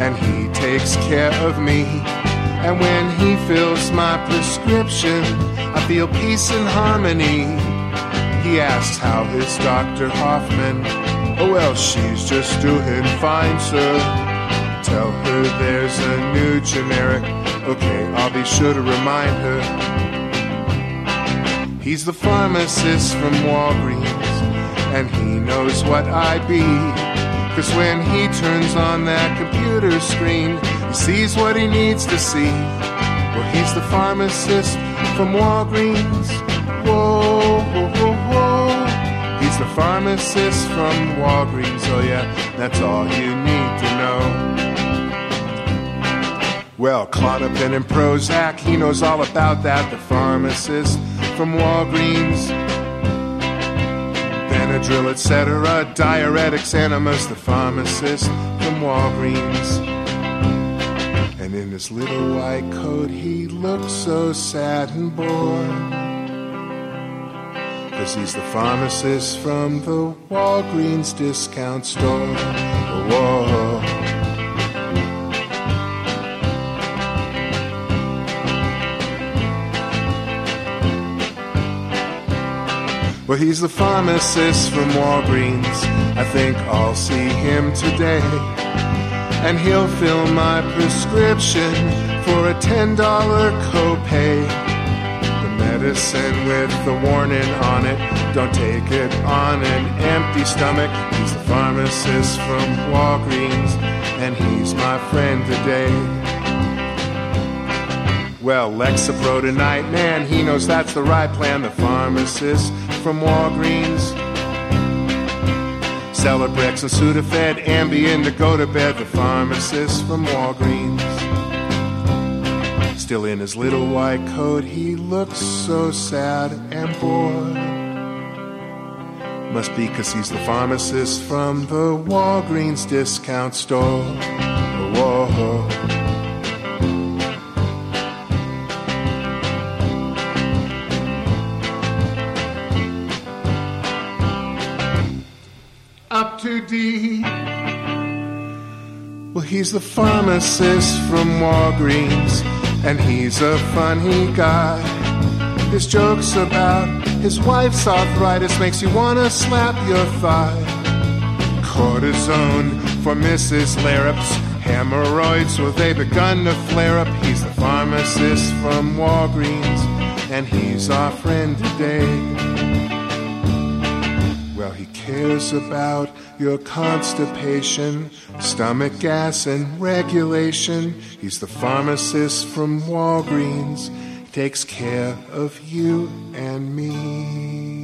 and he takes care of me. And when he fills my prescription, I feel peace and harmony. He asked how is Dr. Hoffman? Oh, well, she's just doing fine, sir. Tell her there's a new generic. Okay, I'll be sure to remind her. He's the pharmacist from Walgreens, and he knows what I be. Cause when he turns on that computer screen, he sees what he needs to see. Well, he's the pharmacist from Walgreens. Whoa, whoa, whoa, whoa. He's the pharmacist from Walgreens. Oh, yeah, that's all you need to know. Well, Klonopin and Prozac, he knows all about that. The pharmacist from Walgreens. Benadryl, etc. Diuretics, enemas, the pharmacist from Walgreens. And in his little white coat, he looks so sad and bored. Cause he's the pharmacist from the Walgreens discount store. Whoa. Well, he's the pharmacist from Walgreens. I think I'll see him today. And he'll fill my prescription for a $10 copay. The medicine with the warning on it. Don't take it on an empty stomach. He's the pharmacist from Walgreens, and he's my friend today. Well, Lexapro tonight, man, he knows that's the right plan. The pharmacist from Walgreens. Celebrex and Sudafed, Ambien to go to bed. The pharmacist from Walgreens. Still in his little white coat, he looks so sad and bored. Must be 'cause he's the pharmacist from the Walgreens discount store. Whoa. He's the pharmacist from Walgreens, and he's a funny guy. His jokes about his wife's arthritis makes you wanna slap your thigh. Cortisone for Mrs. Larrup's hemorrhoids, well, they begun to flare up. He's the pharmacist from Walgreens, and he's our friend today. Cares about your constipation, stomach gas, and regulation. He's the pharmacist from Walgreens, takes care of you and me.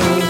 Your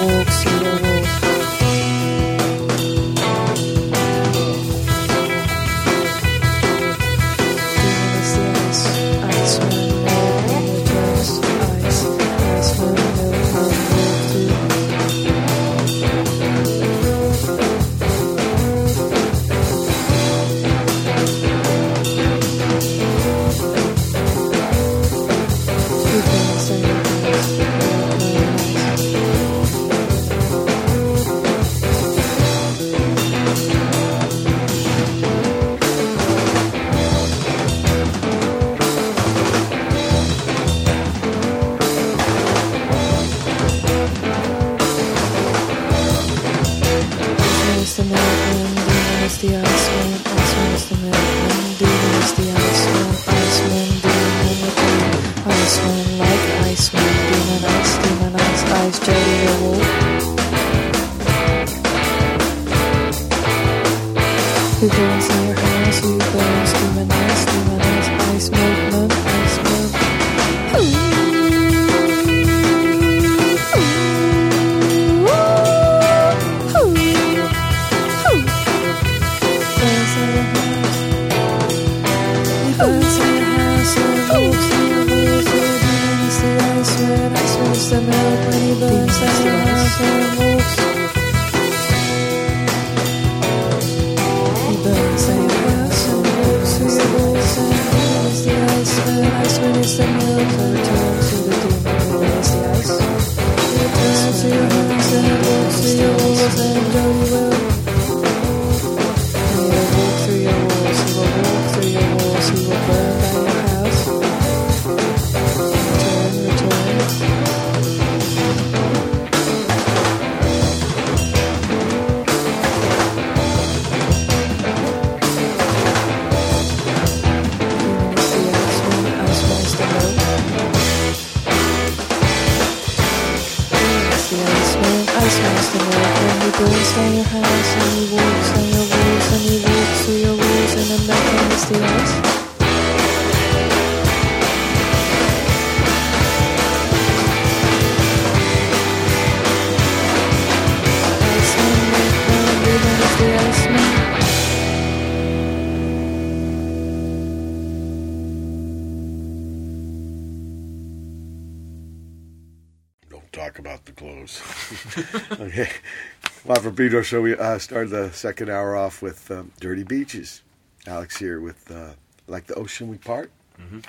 Pedro Show, we uh, started the second hour off with um, Dirty Beaches. Alex here with uh, Like the Ocean We Part. Mhm.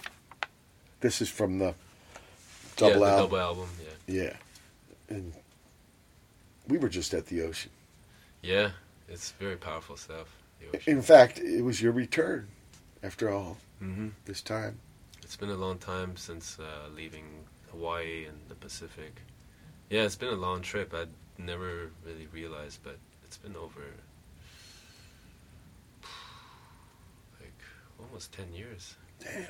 This is from the yeah, double the album. double album. Yeah. Yeah. And we were just at the ocean. Yeah, it's very powerful stuff. The ocean. In fact, it was your return, after all, hmm this time. It's been a long time since uh, leaving Hawaii and the Pacific. Yeah, it's been a long trip. I'd never really realized, but it's been over like almost ten years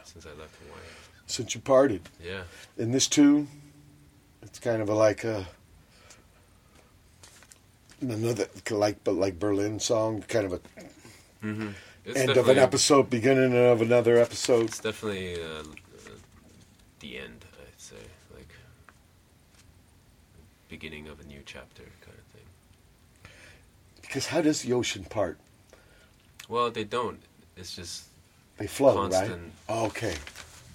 since I left Hawaii. Since you parted. Yeah. In this tune, it's kind of a like a another like but like Berlin song, kind of a Mm-hmm. end of an episode, beginning of another episode. It's definitely uh, uh, the end, I'd say, like beginning of a new chapter kind of thing. Because how does the ocean part? Well, they don't. It's just They flow, constant. right? Oh, okay.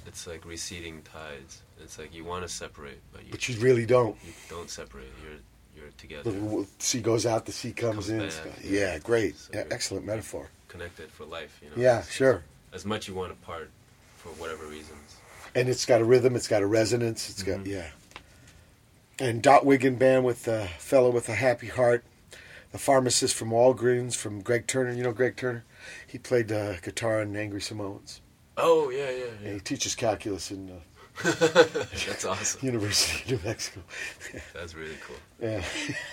It's like receding tides. It's like you want to separate, but you But you really don't. You don't separate. You're you're together. The sea goes out, the sea comes, Comes in. back, yeah. yeah, great. So Yeah, excellent metaphor. connected for life. You know. Yeah, It's- sure. As much you want apart for whatever reasons. And it's got a rhythm, it's got a resonance, It's Mm-hmm. got, yeah. And Dot Wiggin Band with the fellow with a happy heart, the pharmacist from Walgreens, from Gregg Turner. You know Gregg Turner? He played uh, guitar in Angry Samoans. Oh yeah, yeah, And he teaches calculus in uh, That's awesome. University of New Mexico. That's really cool. Yeah.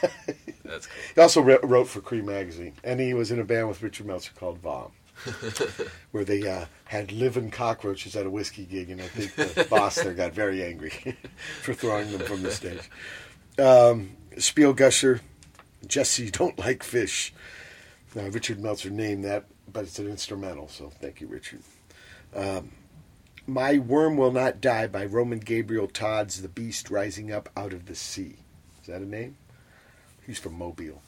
That's cool. He also wrote, wrote for Creem Magazine, and he was in a band with Richard Meltzer called Vom, where they uh, had living cockroaches at a whiskey gig, and I think the boss there got very angry for throwing them from the stage. Um, Spielgusher, Jessie you Don't Like Fish. Now, Richard Meltzer named that, but it's an instrumental, so thank you, Richard. Um, My Worm Will Not Die by Roman Gabriel Todd's The Beast Rising Up Out of the Sea. Is that a name? He's from Mobile.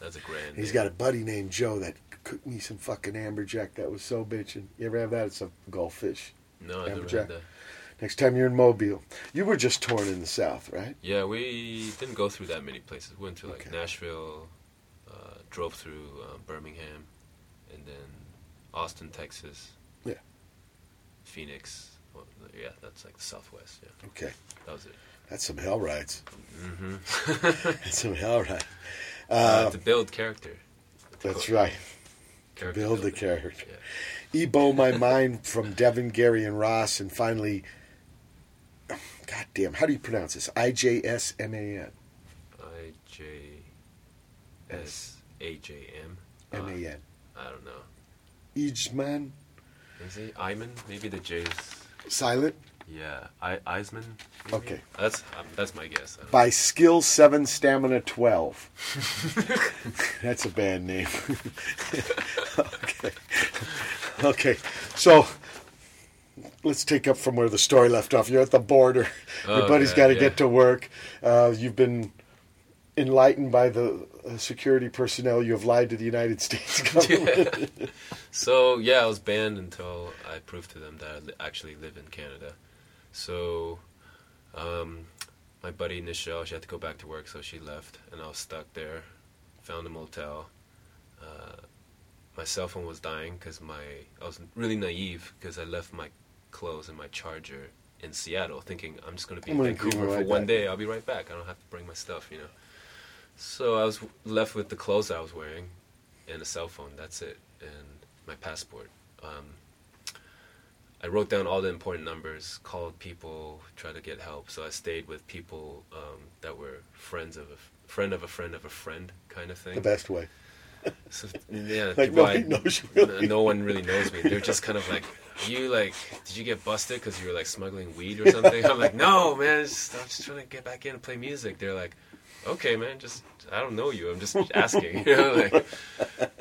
That's a grand. He's name. got a buddy named Joe that cooked me some fucking amberjack that was so bitching. You ever have that? It's a goldfish. No, I never amberjack. had that. Next time you're in Mobile. You were just torn in the South, right? Yeah, we didn't go through that many places. We went to like Nashville, uh, drove through uh, Birmingham, and then Austin, Texas. Yeah. Phoenix. Well, yeah, that's like the Southwest. Yeah. Okay. That was it. That's some hell rides. Mm-hmm. That's some hell rides. uh, Uh, to build character. that's right. To Character build the character. Ebow My Mind from Devin, Gary, and Ross. And finally, God damn, how do you pronounce this? I J S M A N. I J S A J M. M A N. I don't know. Ijman. Is it Iman? Maybe the J's. Silent. Yeah, I Eisman. maybe? Okay. That's um, that's my guess. I don't By Skill 7 Stamina 12. That's a bad name. okay. Okay. So let's take up from where the story left off. You're at the border. Your Oh, buddy's okay, got to yeah. get to work. Uh, you've been enlightened by the uh, security personnel. You have lied to the United States government. So yeah, I was banned until I proved to them that I actually live in Canada. So, um, my buddy Nichelle, she had to go back to work, so she left, and I was stuck there. Found a motel. Uh, my cell phone was dying because my I was really naive because I left my clothes and my charger in Seattle, thinking I'm just going to be I'm in Vancouver for one back. day. I'll be right back. I don't have to bring my stuff, you know. So I was left with the clothes I was wearing and a cell phone. That's it, and my passport. Um, I wrote down all the important numbers, called people, tried to get help. So I stayed with people um, that were friends of a friend of a friend of a friend, kind of thing. the best way. So, yeah, Like, nobody I- knows really. No one really knows me. They're just kind of like, you like, did you get busted because you were like smuggling weed or something? I'm like, no, man, it's just, I'm just trying to get back in and play music. They're like, okay, man, just I don't know you. I'm just asking, you know, like.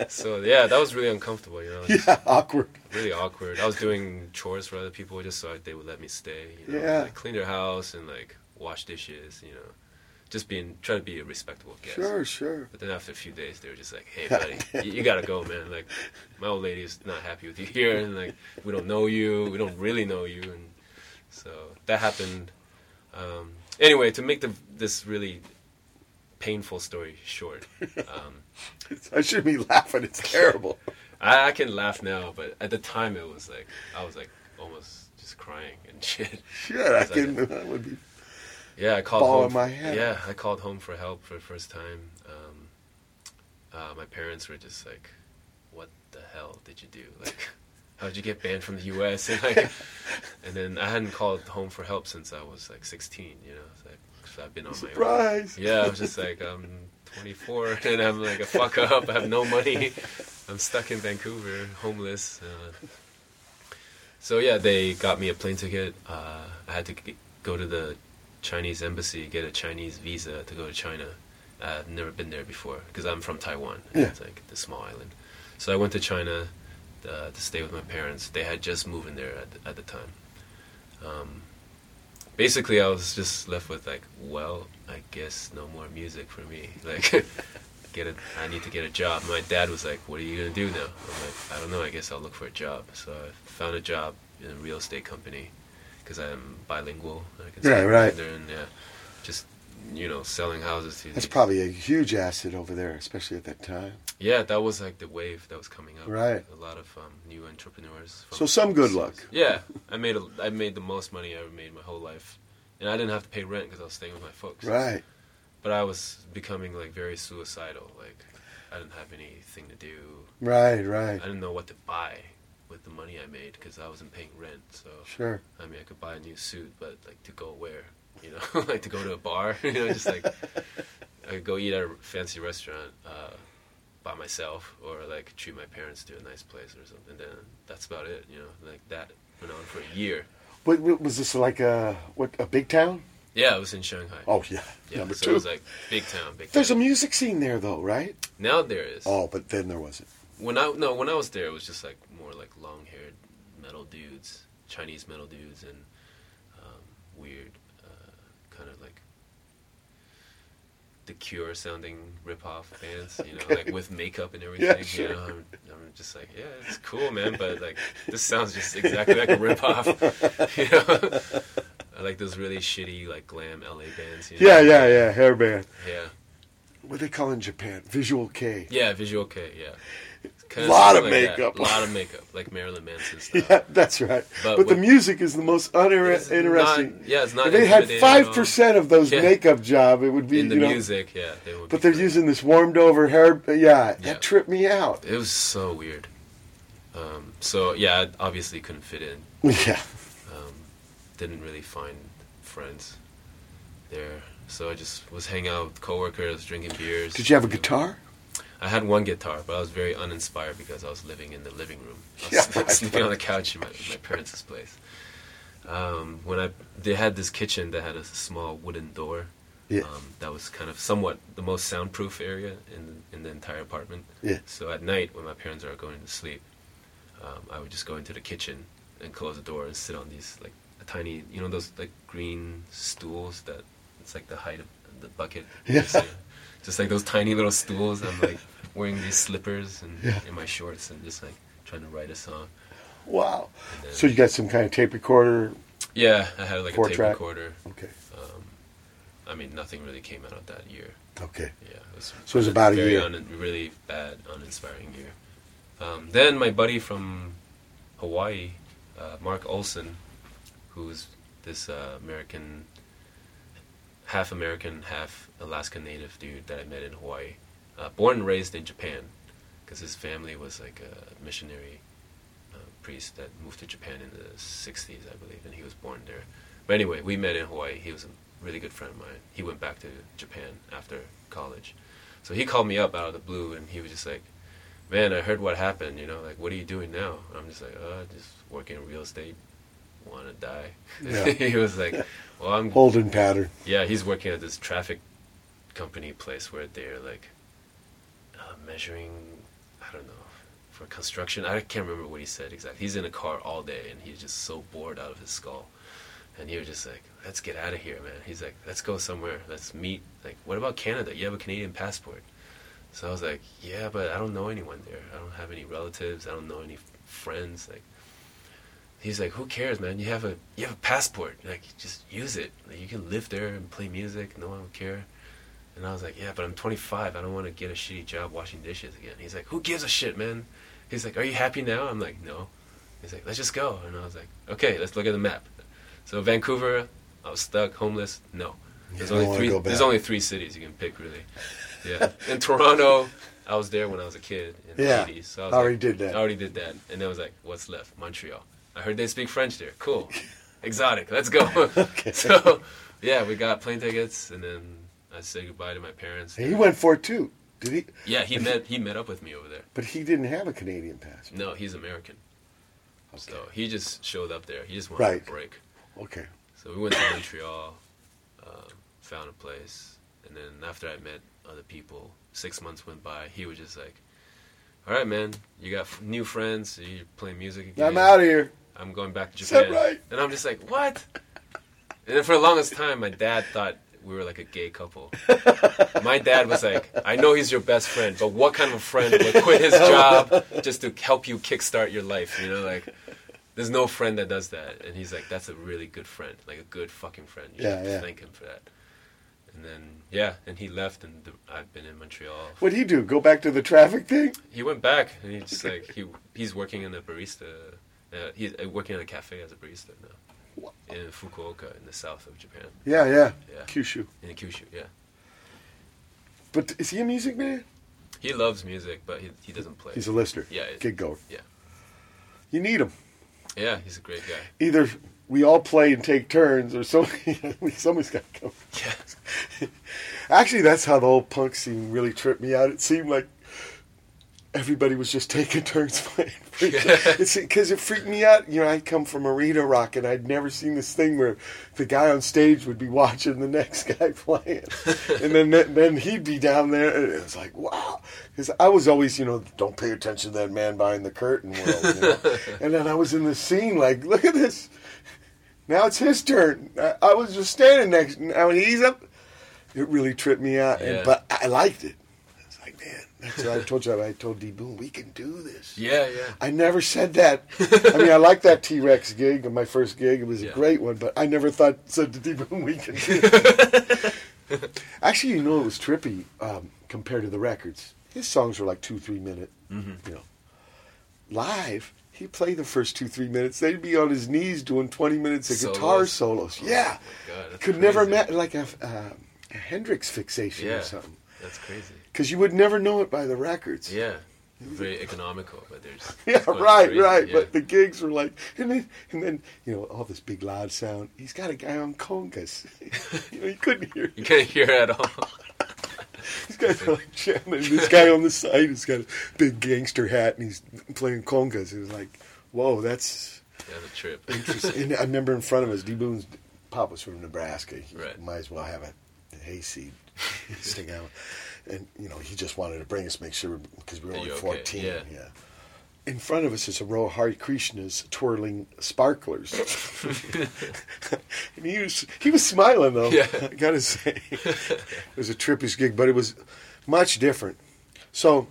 So yeah, that was really uncomfortable, you know. Yeah, awkward. Really awkward. I was doing chores for other people just so they would let me stay. You know, Yeah. like clean their house and like wash dishes, you know. Just being try to be a respectable guest. Sure, sure. But then after a few days, they were just like, "Hey, buddy, you, you gotta go, man. Like, my old lady is not happy with you here, and like, we don't know you, we don't really know you, and so that happened. Um, anyway, to make the this really painful story short, um, I shouldn't be laughing. It's terrible. I, I can laugh now, but at the time, it was like I was like almost just crying and shit. Shit, I can. That would be. Yeah, I called home. my head. Yeah, I called home for help for the first time. Um, uh, my parents were just like, "What the hell did you do? Like, how did you get banned from the U.S.?" And like, and then I hadn't called home for help since I was like 16. You know, like, so I've been on my own. Surprise! Yeah, I was just like, I'm 24 and I'm like a fuck up. I have no money. I'm stuck in Vancouver, homeless. Uh, so yeah, they got me a plane ticket. Uh, I had to g- go to the Chinese embassy, get a Chinese visa to go to China. I've never been there before because I'm from Taiwan. Yeah. It's like the small island. So I went to China uh, to stay with my parents. They had just moved in there at the, at the time. Um, basically, I was just left with like, well, I guess no more music for me. Like, get a, I need to get a job. My dad was like, "What are you gonna do now?" I'm like, "I don't know. I guess I'll look for a job." So I found a job in a real estate company because I'm bilingual. I can Right. Mandarin, yeah, just you know, selling houses to. That's probably a huge asset over there, especially at that time. Yeah, that was like the wave that was coming up. Right. A lot of um, new entrepreneurs. So some good luck. Yeah, I made a, I made the most money I ever made my whole life, and I didn't have to pay rent because I was staying with my folks. Right. But I was becoming like very suicidal. Like I didn't have anything to do. Right, right. I didn't know what to buy with the money I made because I wasn't paying rent. So Sure. I mean, I could buy a new suit, but like to go where? You know, like to go to a bar. You know, just like I could go eat at a fancy restaurant uh, by myself, or like treat my parents to a nice place or something. Then that's about it. You know, like that went on for a year. What, what was this like a what a big town? Yeah, it was in Shanghai. Oh yeah, yeah. number so two. it was like big town, big. There's a music scene there though, right? Now there is. Oh, but then there wasn't. When I no, when I was there, it was just like like long-haired metal dudes Chinese metal dudes and um, weird, uh, kind of like the Cure sounding rip-off bands, you know, Okay. like with makeup and everything. Yeah, sure. You know, I'm, I'm just like, yeah, it's cool, man, but like this sounds just exactly like a rip-off. You know, I like those really shitty like glam LA bands. You know? Yeah, yeah, yeah. Hairband. Yeah. What they call in Japan? Visual Kei. Yeah, visual kei. Yeah. Kinda Lot of like makeup. A lot of makeup, like Marilyn Manson style. Yeah, that's right. But But, the music is the most uninter- It's not- yeah, it's not If they had intimidating at all. five percent of those Yeah. makeup job, it would be In the you know, music, yeah, they would. But they're using this warmed over hair. Yeah, Yeah. that tripped me out. It was so weird. Um, so yeah, I obviously couldn't fit in. Yeah. Um, didn't really find friends there, so I just was hanging out with coworkers, drinking beers. Did you have a guitar? I had one guitar, but I was very uninspired because I was living in the living room. I was Yeah, sleeping on the couch in my, my parents' place. Um, when I they had this kitchen that had a small wooden door. Yeah. Um, that was kind of somewhat the most soundproof area in in the entire apartment. Yeah. So at night when my parents are going to sleep, um, I would just go into the kitchen and close the door and sit on these like a tiny, you know, those like green stools that it's like the height of the bucket. Yeah. Just, just like those tiny little stools. I'm like wearing these slippers and Yeah. in my shorts and just like trying to write a song. Wow. Then- So you got some kind of tape recorder? Yeah, I had like a tape track? recorder. Okay. Um, I mean, nothing really came out of that year. Okay. Yeah. It was So it was about a very year. Un- really bad, uninspiring year. Um, then my buddy from Hawaii, uh, Mark Olson, who's this uh, American, half American, half Alaska Native dude that I met in Hawaii, uh, born and raised in Japan, because his family was like a missionary uh, priest that moved to Japan in the 60s, I believe, and he was born there. But anyway, we met in Hawaii. He was a really good friend of mine. He went back to Japan after college. So he called me up out of the blue and he was just like, Man, I heard what happened, you know, like, what are you doing now? And I'm just like, uh, just working in real estate. Want to die. Yeah. he was like, Well, I'm. Holding pattern. Yeah, he's working at this traffic company place where they're like measuring, I don't know, for construction. I can't remember what he said exactly. He's in a car all day and he's just so bored out of his skull. And he was just like, let's get out of here, man. He's like, let's go somewhere. Let's meet. Like, what about Canada? You have a Canadian passport. So I was like, yeah, but I don't know anyone there. I don't have any relatives. I don't know any friends. Like, he's like, who cares, man? You have a you have a passport. Like, just use it. Like, you can live there and play music. No one will care. And I was like, yeah, but I'm 25. I don't want to get a shitty job washing dishes again. He's like, who gives a shit, man? He's like, are you happy now? I'm like, no. He's like, let's just go. And I was like, okay, let's look at the map. So Vancouver, I was stuck, homeless. No, there's only three. There's only three cities you can pick, really. Yeah, in Toronto, I was there when I was a kid in Yeah, the 80s. So I was already like- did that. I already did that, and then I was like, what's left? Montreal. I heard they speak French there. Cool, exotic. Let's go. okay. So yeah, we got plane tickets, and then I said goodbye to my parents. He went for it too. Did he? Yeah, he met he met up with me over there. But he didn't have a Canadian passport. No, he's American. So he just showed up there. He just wanted Right. a break. Okay. So we went to Montreal, uh, found a place, and then after I met other people, six months went by. He was just like, "All right, man, you got f- new friends. You're playing music again. I'm out of here." I'm going back to Is that Japan." right? And I'm just like, "What?" And then for the longest time, my dad thought we were like a gay couple. my dad was like, "I know he's your best friend, but what kind of a friend would quit his job just to help you kickstart your life? You know, like." There's no friend that does that, and he's like, "That's a really good friend, like a good fucking friend. You Yeah, should yeah. thank him for that." And then, yeah, and he left, and the, I've been in Montreal. What'd he do? Go back to the traffic thing? He went back, and he's just like he he's working in a barista. Uh, he's uh, working at a cafe as a barista now in Fukuoka, in the south of Japan. Yeah, yeah. Yeah. Kyushu. In Kyushu, yeah. But is he a music man? He loves music, but he he doesn't play. He's a listener. Yeah, Gig goer. Yeah, You need him. yeah, he's a great guy. Either we all play and take turns, or somebody, somebody's got to come. Yeah. Actually, that's how the whole punk scene really tripped me out. It seemed like everybody was just taking turns playing. it's because it freaked me out. You know, I come from arena rock, and I'd never seen this thing where the guy on stage would be watching the next guy playing, and then then he'd be down there, and it was like wow. Because I was always, you know, don't pay attention to that man behind the curtain world. You know? and then I was in the scene, like, look at this. Now it's his turn. I, I was just standing next. Now he's up, it really tripped me out. Yeah. And, but I liked it. It's that's what I told you. I told D. Boon, we can do this. Yeah, yeah. I never said that. I mean, I like that T Rex gig, my first gig. It was a great one, but I never thought said to D. Boon, we can do it. Actually, you know, it was trippy um, compared to the records. His songs were like two, three minute. Mhm. You know, live. He played the first two, three minutes. They'd be on his knees doing twenty minutes of guitar Solos. solos. Yeah, Oh, God, could never crazy. met like a, uh, a Hendrix fixation Yeah, or something. that's crazy. Because you would never know it by the records. Yeah, very economical, but there's Yeah, right, right. yeah. But the gigs were like, and then, and then, you know, all this big loud sound. He's got a guy on congas. you know, you couldn't hear. you can't hear at all. These guys are like jamming. This guy on the side he's got a big gangster hat and he's playing congas. It was like, whoa, that's Yeah, the trip. interesting. and I remember in front of us, D. Boon's pop was from Nebraska. He Right. might as well have a hayseed sting out. And, you know, he just wanted to bring us, make sure, because we were That only you're okay, 14. yeah. yeah. In front of us is a row of Hare Krishnas twirling sparklers. and he was he was smiling though. Yeah. I gotta say, it was a trippish gig, but it was much different. So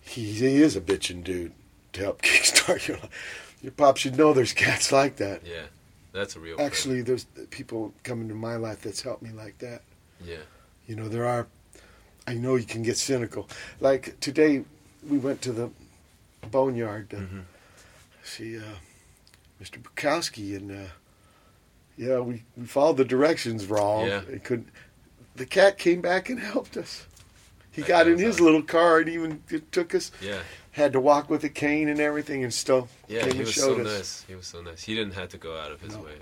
he, he is a bitchin' dude to help kickstart your life. Your pop should know there's cats like that. Yeah, that's a real. Actually, there's people coming to my life that's helped me like that. yeah, You know, there are. I know you can get cynical. Like today, we went to the boneyard to Mm-hmm. see uh, Mr. Bukowski, and uh, yeah, we, we followed the directions wrong. Yeah. It could. The cat came back and helped us. He That got in his awesome. little car and even took us. yeah, Had to walk with a cane and everything, and still yeah. came He and was showed so us. nice. He was so nice. He didn't have to go out of his No. way.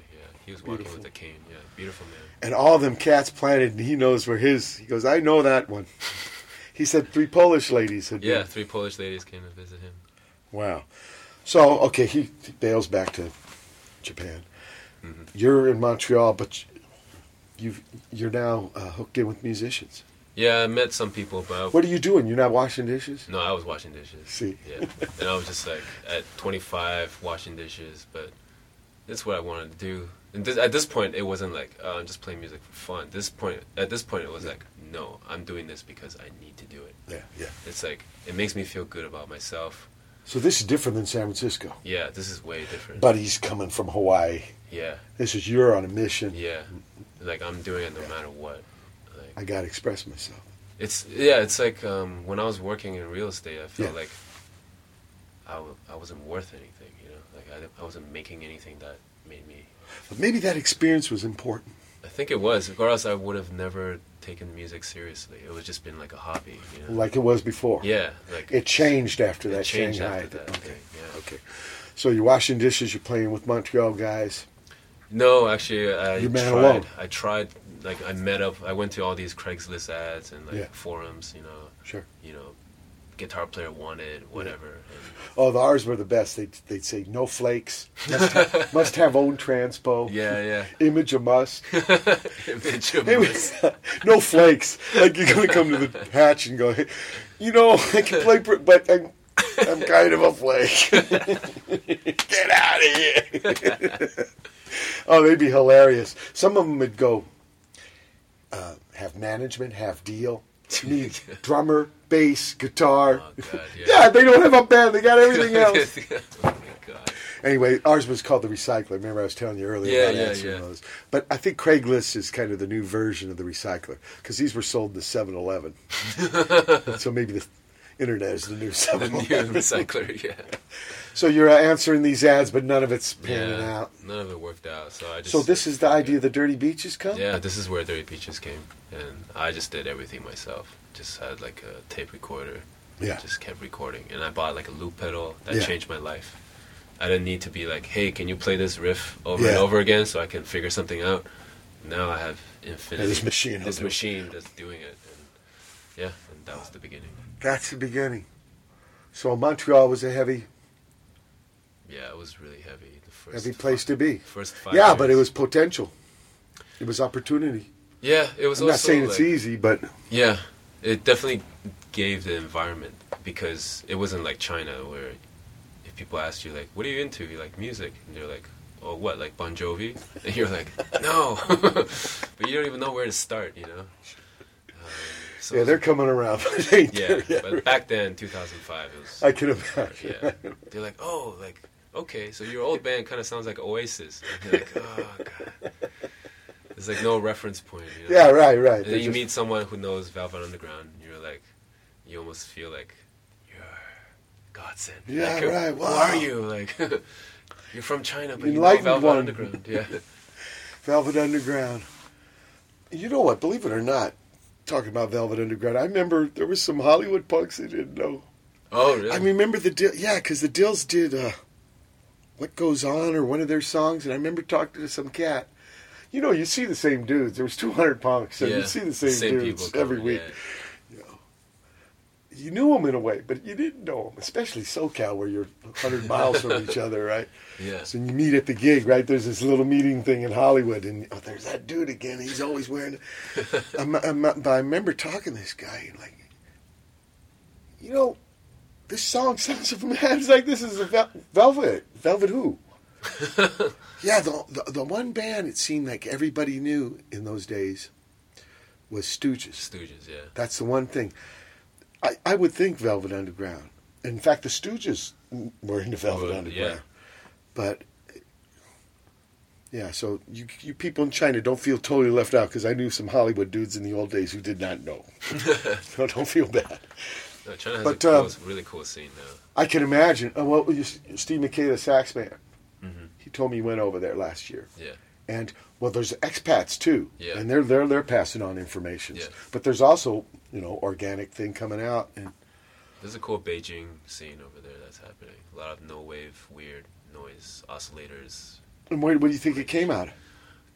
He was walking with a cane. Yeah, beautiful man. And all them cats planted, and he knows where his. He goes, I know that one. He said three Polish ladies had Yeah, been. three Polish ladies came to visit him. Wow. So okay, he bails back to Japan. Mm-hmm. You're in Montreal, but you you're now uh, hooked in with musicians. Yeah, I met some people, but What are you doing? You're not washing dishes? no, I was washing dishes. See. Yeah, and I was just like at 25 washing dishes, but that's what I wanted to do. And this, at this point, it wasn't like oh, I'm just playing music for fun. This point, at this point, it was like no, I'm doing this because I need to do it. Yeah, yeah. It's like it makes me feel good about myself. So this is different than San Francisco. Yeah, this is way different. Buddy's coming from Hawaii. yeah, This is you're on a mission. yeah, like I'm doing it no matter what. Like I got to express myself. it's yeah, it's like um, when I was working in real estate, I felt Yeah. like I, w- I wasn't worth anything. You know, like I, I wasn't making anything that. But maybe that experience was important. I think it was, or else I would have never taken music seriously. It would just been like a hobby. You know? Like it was before. Yeah, like It changed after It that changed Shanghai. after that, Okay. okay, yeah. Okay. So you're washing dishes. You're playing with Montreal guys. No, actually, I You tried. alone. I tried. Like I met up. I went to all these Craigslist ads and like Yeah. forums. You know, Sure. you know, guitar player wanted, whatever. And Oh, the ours were the best. They'd, they'd say no flakes. Must have, must have own transpo. Yeah, yeah. Image a must. Image of was, no flakes. Like you're gonna come to the hatch and go, hey, you know, I can play, pr- but I'm, I'm kind of a flake. Get out of here. oh, they'd be hilarious. Some of them would go, uh, have management, have deal, need drummer, bass, guitar. Oh, God, yeah. yeah, they don't have a band. They got everything else. oh god. Anyway, ours was called the Recycler. Remember, I was telling you earlier Yeah, about answering yeah. those. But I think Craigslist is kind of the new version of the Recycler because these were sold to 7-Eleven. so maybe the internet is the new The new 7-Eleven. recycler. Yeah. so you're answering these ads, but none of it's panning Yeah. out. None of it worked out. So I just. So this is the idea the Dirty Beaches come? Yeah, this is where Dirty Beaches came, and I just did everything myself. Just had like a tape recorder. Yeah. Just kept recording, and I bought like a loop pedal that Yeah. changed my life. I didn't need to be like, "Hey, can you play this riff over and over again so I can figure something out?" Now I have infinity. this machine This do it. machine that's doing it, and yeah, and that was the beginning. That's the beginning. So Montreal was a heavy, Yeah, it was really heavy. The first heavy place to be. First five yeah, but it was potential. It was opportunity. Yeah, it was I'm not saying it's easy, but Yeah, it definitely gave the environment because it wasn't like China where if people asked you like, "What are you into?" You're like music, and they're like, "Oh, what? Like Bon Jovi?" And you're like, "No," but you don't even know where to start, you know. So yeah, they're coming around. Yeah, yet, but right? back then, 2005, it was. I can imagine. Yeah, they're like, "Oh, like okay, so your old band kind of sounds like Oasis." And you're like, "Oh God." There's like no reference point. You know? Yeah, right, right. And then you just- meet someone who knows Velvet Underground. and You're like, you almost feel like you're godsend. Yeah, like, right, Who are you? Like, you're from China, but you know Velvet one. Underground. Yeah. Velvet Underground. You know what? Believe it or not, talking about Velvet Underground, I remember there was some Hollywood punks that didn't know. Oh, really? I remember the Dil, yeah, because the Dils did uh, "What Goes On" or one of their songs, and I remember talking to some cat. You know, you see the same dudes. There was 200 punks, and Yeah, you see the same, same dudes every week. yeah. You knew them in a way, but you didn't know them, especially SoCal, where you're 100 miles from each other, right? Yeah. So when you meet at the gig, right? There's this little meeting thing in Hollywood, and oh, there's that dude again. He's always wearing. I'm, I'm, but I remember talking to this guy, and like, you know, this song sounds familiar. It's like this is a Vel- Velvet. Velvet who? yeah, the, the the one band it seemed like everybody knew in those days was Stooges. Stooges, yeah. That's the one thing. I, I would think Velvet Underground. In fact, the Stooges were into Velvet Underground. yeah. But yeah, so you you people in China don't feel totally left out because I knew some Hollywood dudes in the old days who did not know. so don't feel bad. No, China has But, a cool, really cool scene now. I can imagine. Oh, well, Steve Mackay, the sax man, Mhm. he told me he went over there last year. Yeah. And well, there's expats too, Yeah. and they're they're they're passing on information. Yeah. But there's also you know organic thing coming out, and There's a cool Beijing scene over there that's happening. A lot of no wave, weird noise oscillators. and where, what do you think it came out? of?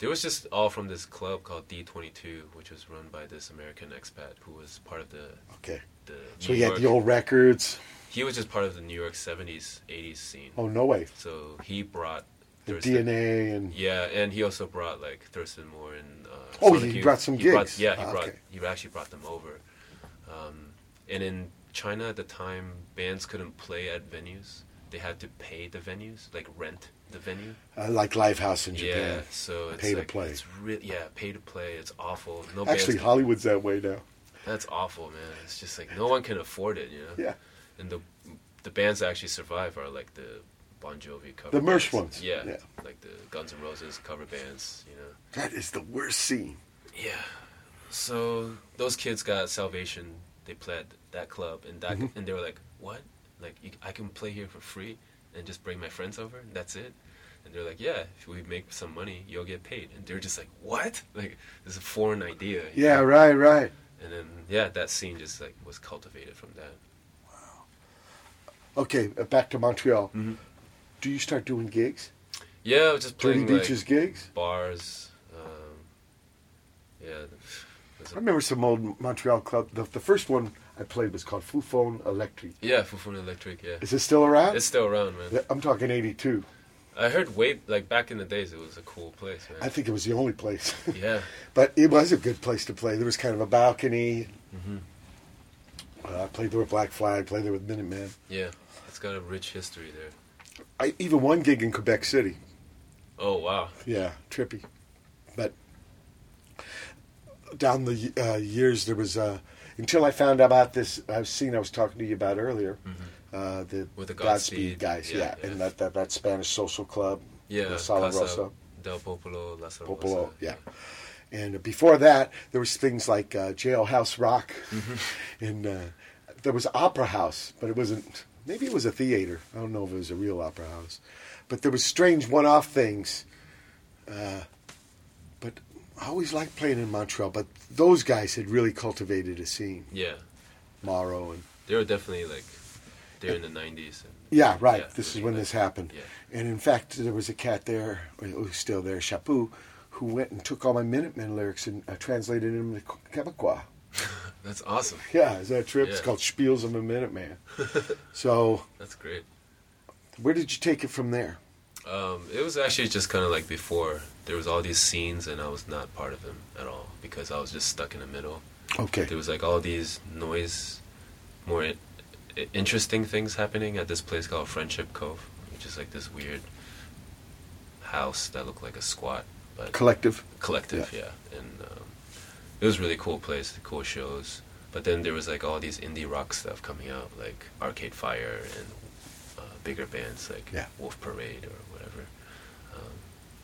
There was just all from this club called D22, which was run by this American expat who was part of the Okay. the So New you had York- the old records. He was just part of the New York 70s, 80s scene. Oh no way! So he brought Thurston- DNA and Yeah, and he also brought like Thurston Moore and. Uh, Oh, Sonic he brought some He brought- gigs. yeah, he Ah, brought. okay. He actually brought them over. Um, and in China at the time, bands couldn't play at venues. They had to pay the venues, like rent the venue. uh, like Lifehouse in Japan. Yeah, so it's pay like, to play. It's re- yeah, pay to play. It's awful. No Actually, Hollywood's that way now. That's awful, man. It's just like no one can afford it, you know. Yeah. And the the bands that actually survive are like the Bon Jovi cover. The Mersh bands. ones. Yeah, Yeah. Like the Guns N' Roses cover bands, you know. That is the worst scene. Yeah. So those kids got salvation. They played that club, and that, Mhm. and they were like, "What? Like you, I can play here for free, and just bring my friends over, and that's it." And they're like, "Yeah, if we make some money, you'll get paid." And they're just like, "What? Like this is a foreign idea." Yeah, know? right, right. And then yeah, that scene just like was cultivated from that. Wow. Okay, uh, back to Montreal. Mhm. Do you start doing gigs? Yeah, I was just Dirty playing like, Beaches gigs? bars. Um, yeah. I remember some old Montreal club. The, the first one I played was called Foufounes Electric. Yeah, Foufounes Electric. Yeah. Is it still around? It's still around, man. I'm talking 82. I heard way like back in the days, it was a cool place, man. I think it was the only place. Yeah. but it was a good place to play. There was kind of a balcony. Mhm. Uh, I played there with Black Flag, played there with Minutemen. Yeah, it's got a rich history there. I even one gig in Quebec City. Oh wow. Yeah, trippy. But down the uh, years, there was uh, until I found out about this uh, scene I was talking to you about earlier. Uh, the, With the Godspeed, Godspeed, guys, yeah, yeah, yeah. and that, that that Spanish social club, Yeah, the Sala Casa Rossa, del Popolo, La Sala Popolo, Rossa. yeah. And before that, there was things like uh, Jailhouse Rock, Mm-hmm. and uh, there was Opera House, but it wasn't. Maybe it was a theater. I don't know if it was a real opera house, but there was strange one-off things. Uh, but I always liked playing in Montreal. But those guys had really cultivated a scene. Yeah, Morrow and they were definitely like they're in the '90s. And, yeah, right. Yeah, this is when this happened. yeah. And in fact, there was a cat there, who's still there, Chaput, who went and took all my Minutemen lyrics and uh, translated them into Quebecois. That's awesome. Yeah, is that a trip? It's called Spiels of a Minute Man. so, That's great. where did you take it from there? Um, it was actually just kind of like before. There was all these scenes, and I was not part of them at all because I was just stuck in the middle. Okay. There was like all these noise, more interesting things happening at this place called Friendship Cove, which is like this weird house that looked like a squat, but Collective? Collective, yeah. And um, it was a really cool place, cool shows. But then there was like all these indie rock stuff coming out, like Arcade Fire and uh, bigger bands like Yeah. Wolf Parade or whatever. Um,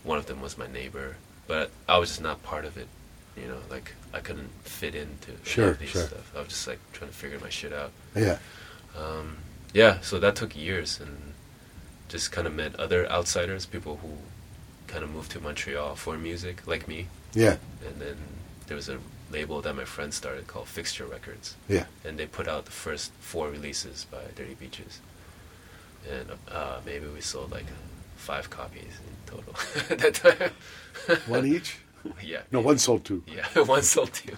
one of them was my neighbor, but I was just not part of it. You know, like I couldn't fit into Sure, these sure. stuff. I was just like trying to figure my shit out. Yeah. Um, yeah, so that took years and just kind of met other outsiders, people who kind of moved to Montreal for music, like me. Yeah. And then there was a label that my friend started called Fixture Records. Yeah. And they put out the first four releases by Dirty Beaches. And uh, maybe we sold like five copies in total at that time. One each? Yeah. No, one sold two. Yeah, one sold two.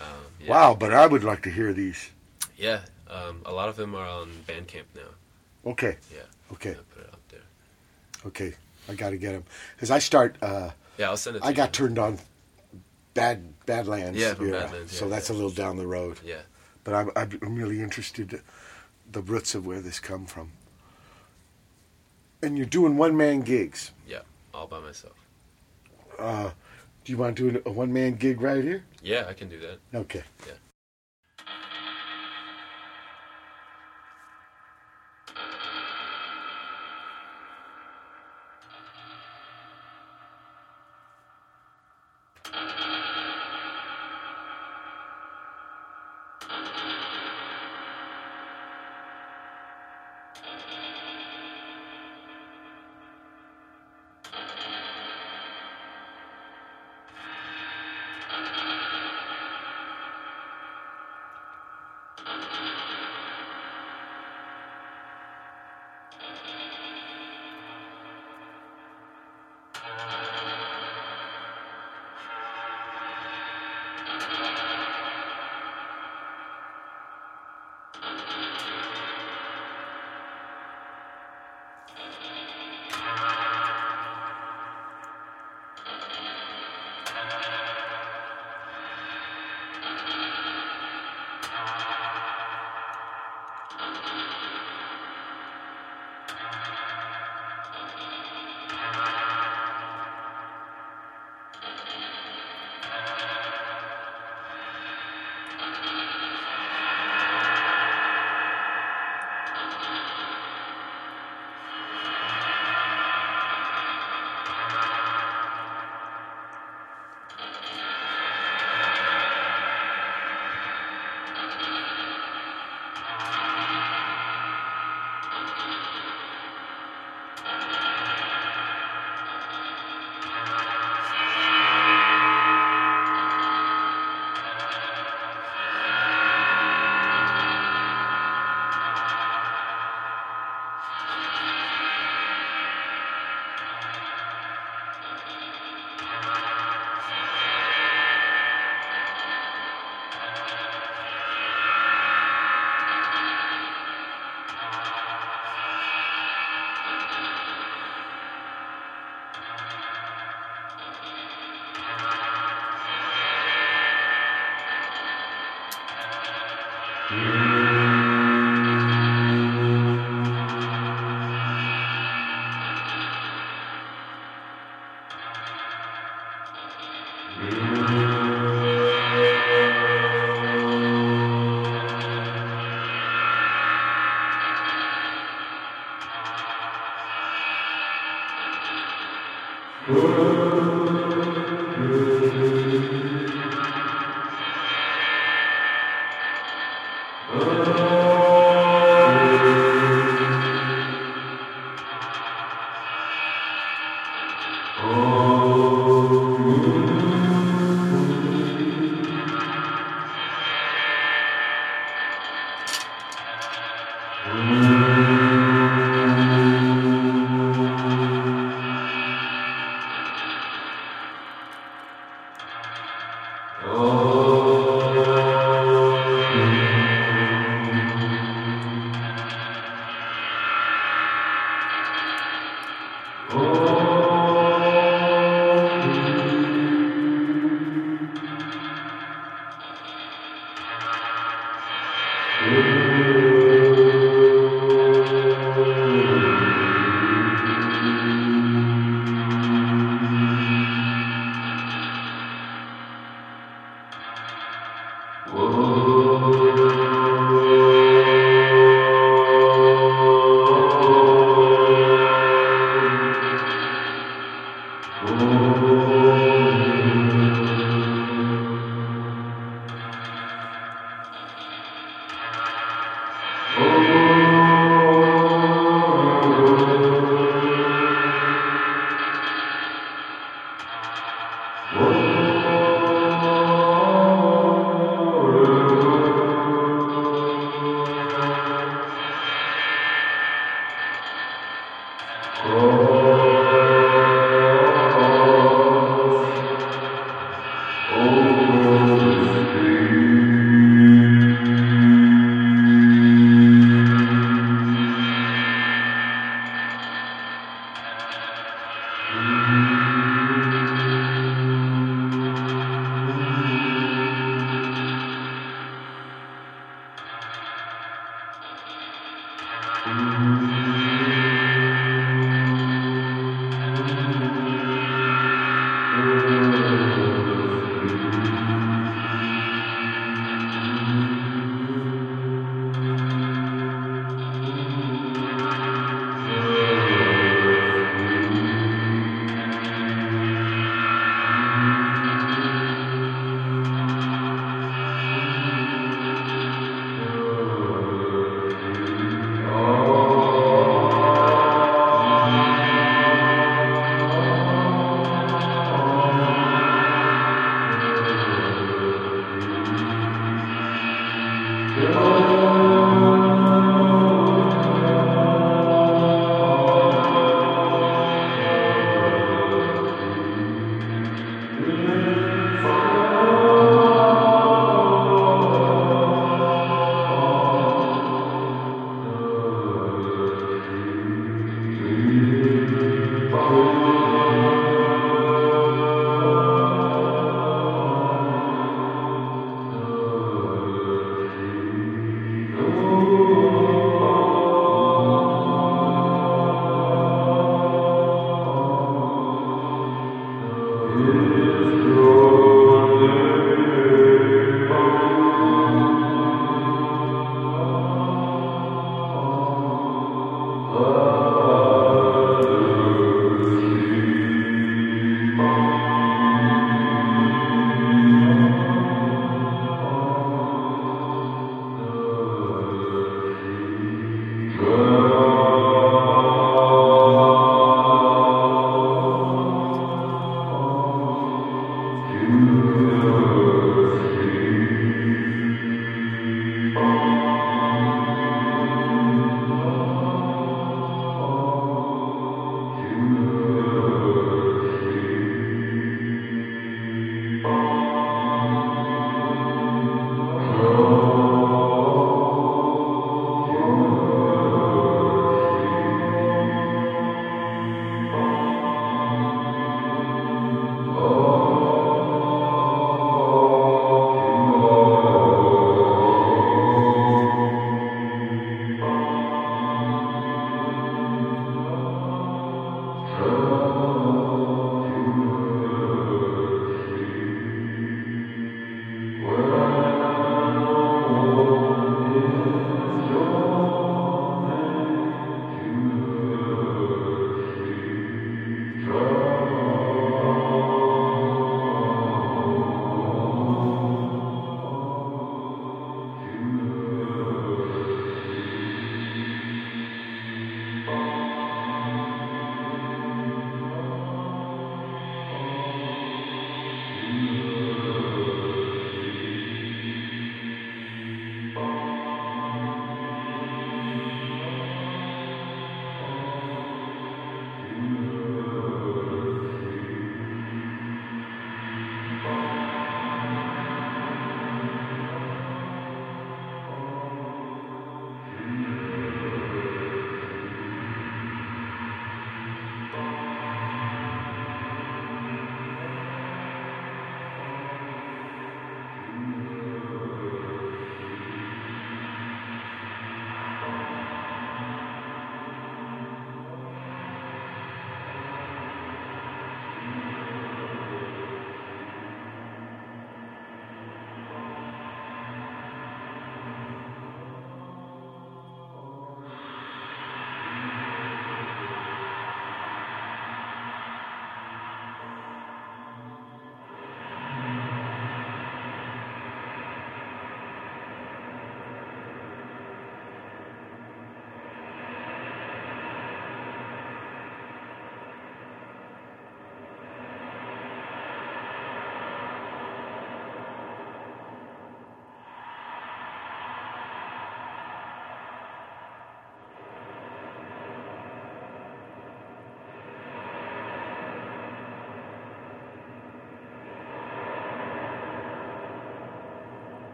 Um, yeah. Wow, but I would like to hear these. Yeah, um, a lot of them are on Bandcamp now. Okay. Yeah. Okay. Put it up there. Okay. I got to get them. Because I start. Uh, Yeah, I'll send it to I got turned on Bad Badlands. Yeah, from era, Badlands, So yeah, that's a little down the road. Yeah. But I'm, I'm really interested the roots of where this come from. And you're doing one man gigs. Yeah, all by myself. Uh, do you want to do a one man gig right here? Yeah, I can do that. Okay. Yeah.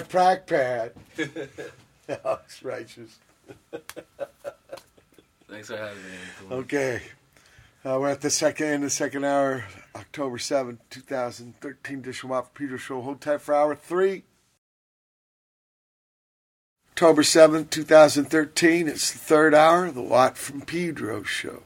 My prac pad, that was righteous. Thanks for having me. Okay. Uh, we're at the second end of the second hour, October seventh, 2013, Dishwap Peter Show. Hold tight for hour three. October 7th, 2013. It's the third hour the Watt from Pedro Show.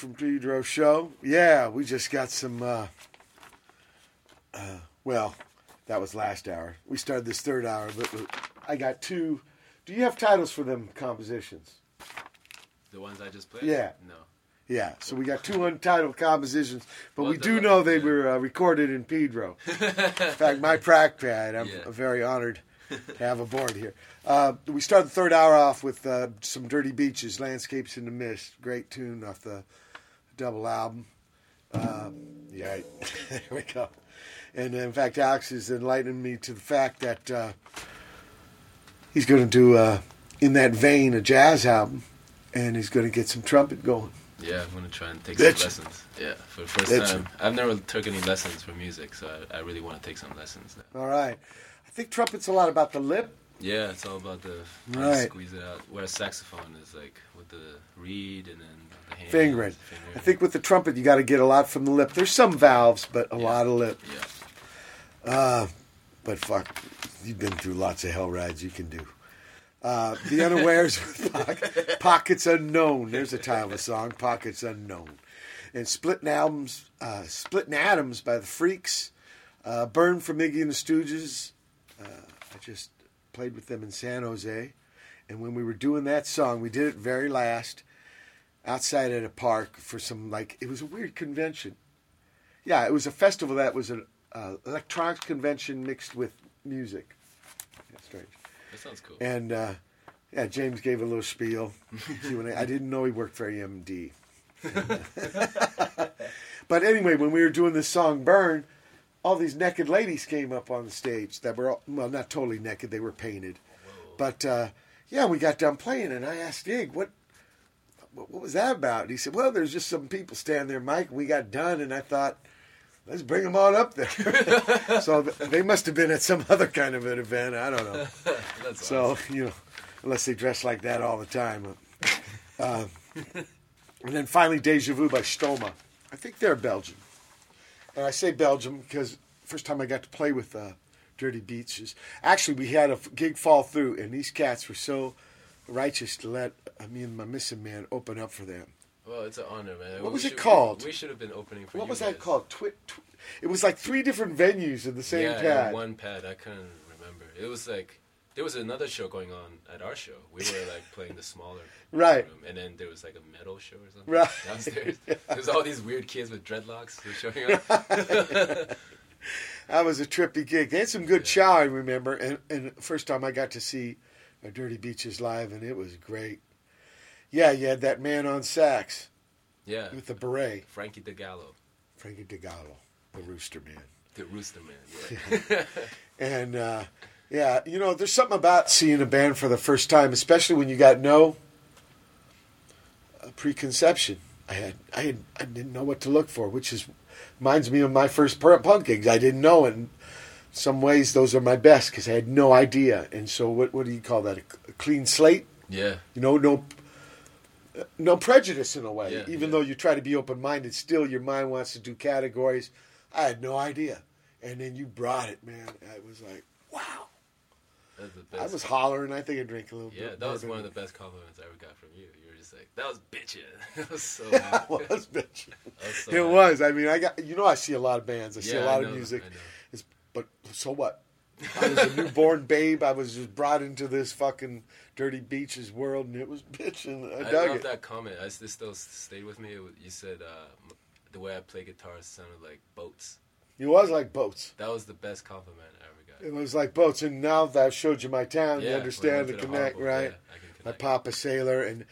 From Pedro show. Yeah, we just got some. Uh, uh, well, that was last hour. We started this third hour, but I got two. Do you have titles for them compositions? The ones I just played? Yeah. No. Yeah, so we got two untitled compositions, but Well, we do know they were uh, recorded in Pedro. in fact, my pad, I'm Yeah. very honored to have aboard here. Uh, we start the third hour off with uh, some Dirty Beaches, Landscapes in the Mist. Great tune off the double album. Um, yeah, there we go. And in fact, Alex is enlightening me to the fact that uh, he's going to do, uh, in that vein, a jazz album, and he's going to get some trumpet going. Yeah, I'm gonna try and take some lessons. Yeah, for the first time. I've never took any lessons for music, so I, I really want to take some lessons. All right. I think trumpet's a lot about the lip. Yeah, it's all about the how to Right. squeeze it out. Whereas saxophone is like with the reed and then the hand. Fingering. I think with the trumpet, you got to get a lot from the lip. There's some valves, but a lot of lip. Yeah. Uh, but fuck, you've been through lots of hell rides. You can do. Uh, the unawares with Pock- pockets unknown. There's a title of a song. Pockets unknown. And splitting albums, uh, splitting atoms by the Freeks. Uh, Burn from Iggy and the Stooges. Uh, I just played with them in San Jose, and when we were doing that song, we did it very last outside at a park for some like it was a weird convention. Yeah, it was a festival that was an uh, electronics convention mixed with music. Yeah, strange. That sounds cool. And uh, yeah, James gave a little spiel. I didn't know he worked for AMD. but anyway, when we were doing this song "Burn," all these naked ladies came up on the stage that were all, well, not totally naked; they were painted. But uh, yeah, we got done playing, and I asked Dig, "What, what, what was that about?" And he said, "Well, there's just some people standing there, Mike. And we got done, and I thought." Let's bring them all up there. so they must have been at some other kind of an event. I don't know. That's so you know, unless they dress like that all the time. Uh, and then finally, Deja Vu by Stoma. I think they're Belgian. And I say Belgium because first time I got to play with uh, Dirty Beaches. Actually, we had a gig fall through, and these cats were so righteous to let uh, me and my missing man open up for them. Well, it's an honor, man. What We was it called? We should have been opening for What was guys. that called? Twit. Tw- it was like three different venues in the same yeah, pad. one pad. I couldn't remember. It was like there was another show going on at our show. We were like playing the smaller Right. room, and then there was like a metal show or something Right. downstairs. was all these weird kids with dreadlocks who were showing up. That was a trippy gig. They had some good chow, I remember, and and first time I got to see uh, Dirty Beaches live, and it was great. Yeah, you had that man on sax yeah, with the beret, Frankie DeGallo, Frankie DeGallo, the Rooster Man, the Rooster Man. Yeah. and uh, yeah, you know, there's something about seeing a band for the first time, especially when you got no uh, preconception. I had, I had, I didn't know what to look for, which is reminds me of my first punk gigs. I didn't know, and some ways those are my best because I had no idea. And so, what what do you call that? A, a clean slate? yeah. You know, no no prejudice in a way. Yeah, Even though you try to be open minded, still your mind wants to do categories. I had no idea, and then you brought it, man. I was like, wow. I was hollering. I think I drank a little. Yeah, bit that was one of the best compliments I ever got from you. You were just like, "That was bitchin'." I was so That happy. was bitchin'. Was so it happy. was. I mean, I got. You know, I see a lot of bands. I see a lot of music. I know. But so what? I was a newborn babe. I was just brought into this fucking dirty beaches world, and it was bitching. I, I, dug it. that comment. I, it still stayed with me. Was- You said uh, the way I play guitar sounded like boats. It was like boats. That was the best compliment I ever got. It was like boats, and now that I've showed you my town, you understand the we went to the connect, harbor, right? yeah, I can my papa sailor, and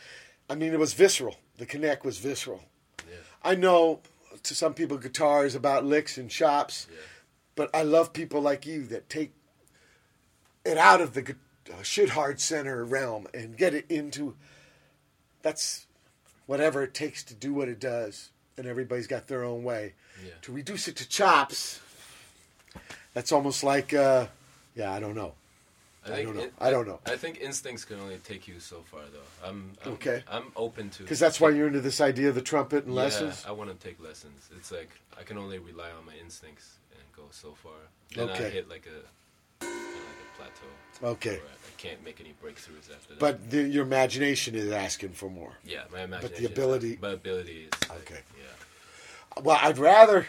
I mean, it was visceral. The connect was visceral. Yeah. I know to some people, guitar is about licks and chops, but I love people like you that take it out of the uh, shit hard center realm and get it into that's whatever it takes to do what it does, and everybody's got their own way. Yeah. To reduce it to chops, that's almost like, uh, yeah, I don't know. I, think don't know. in- I don't know. I think instincts can only take you so far, though. I'm, I'm Okay. I'm open to Because that's why you're into this idea of the trumpet and yeah, lessons. I want to take lessons. It's like I can only rely on my instincts go so far. Then I Okay. hit like a like a plateau. Okay. I can't make any breakthroughs after that. But the, your imagination is asking for more. yeah, my imagination. But the ability. my ability is like, Okay. Yeah. Well, I'd rather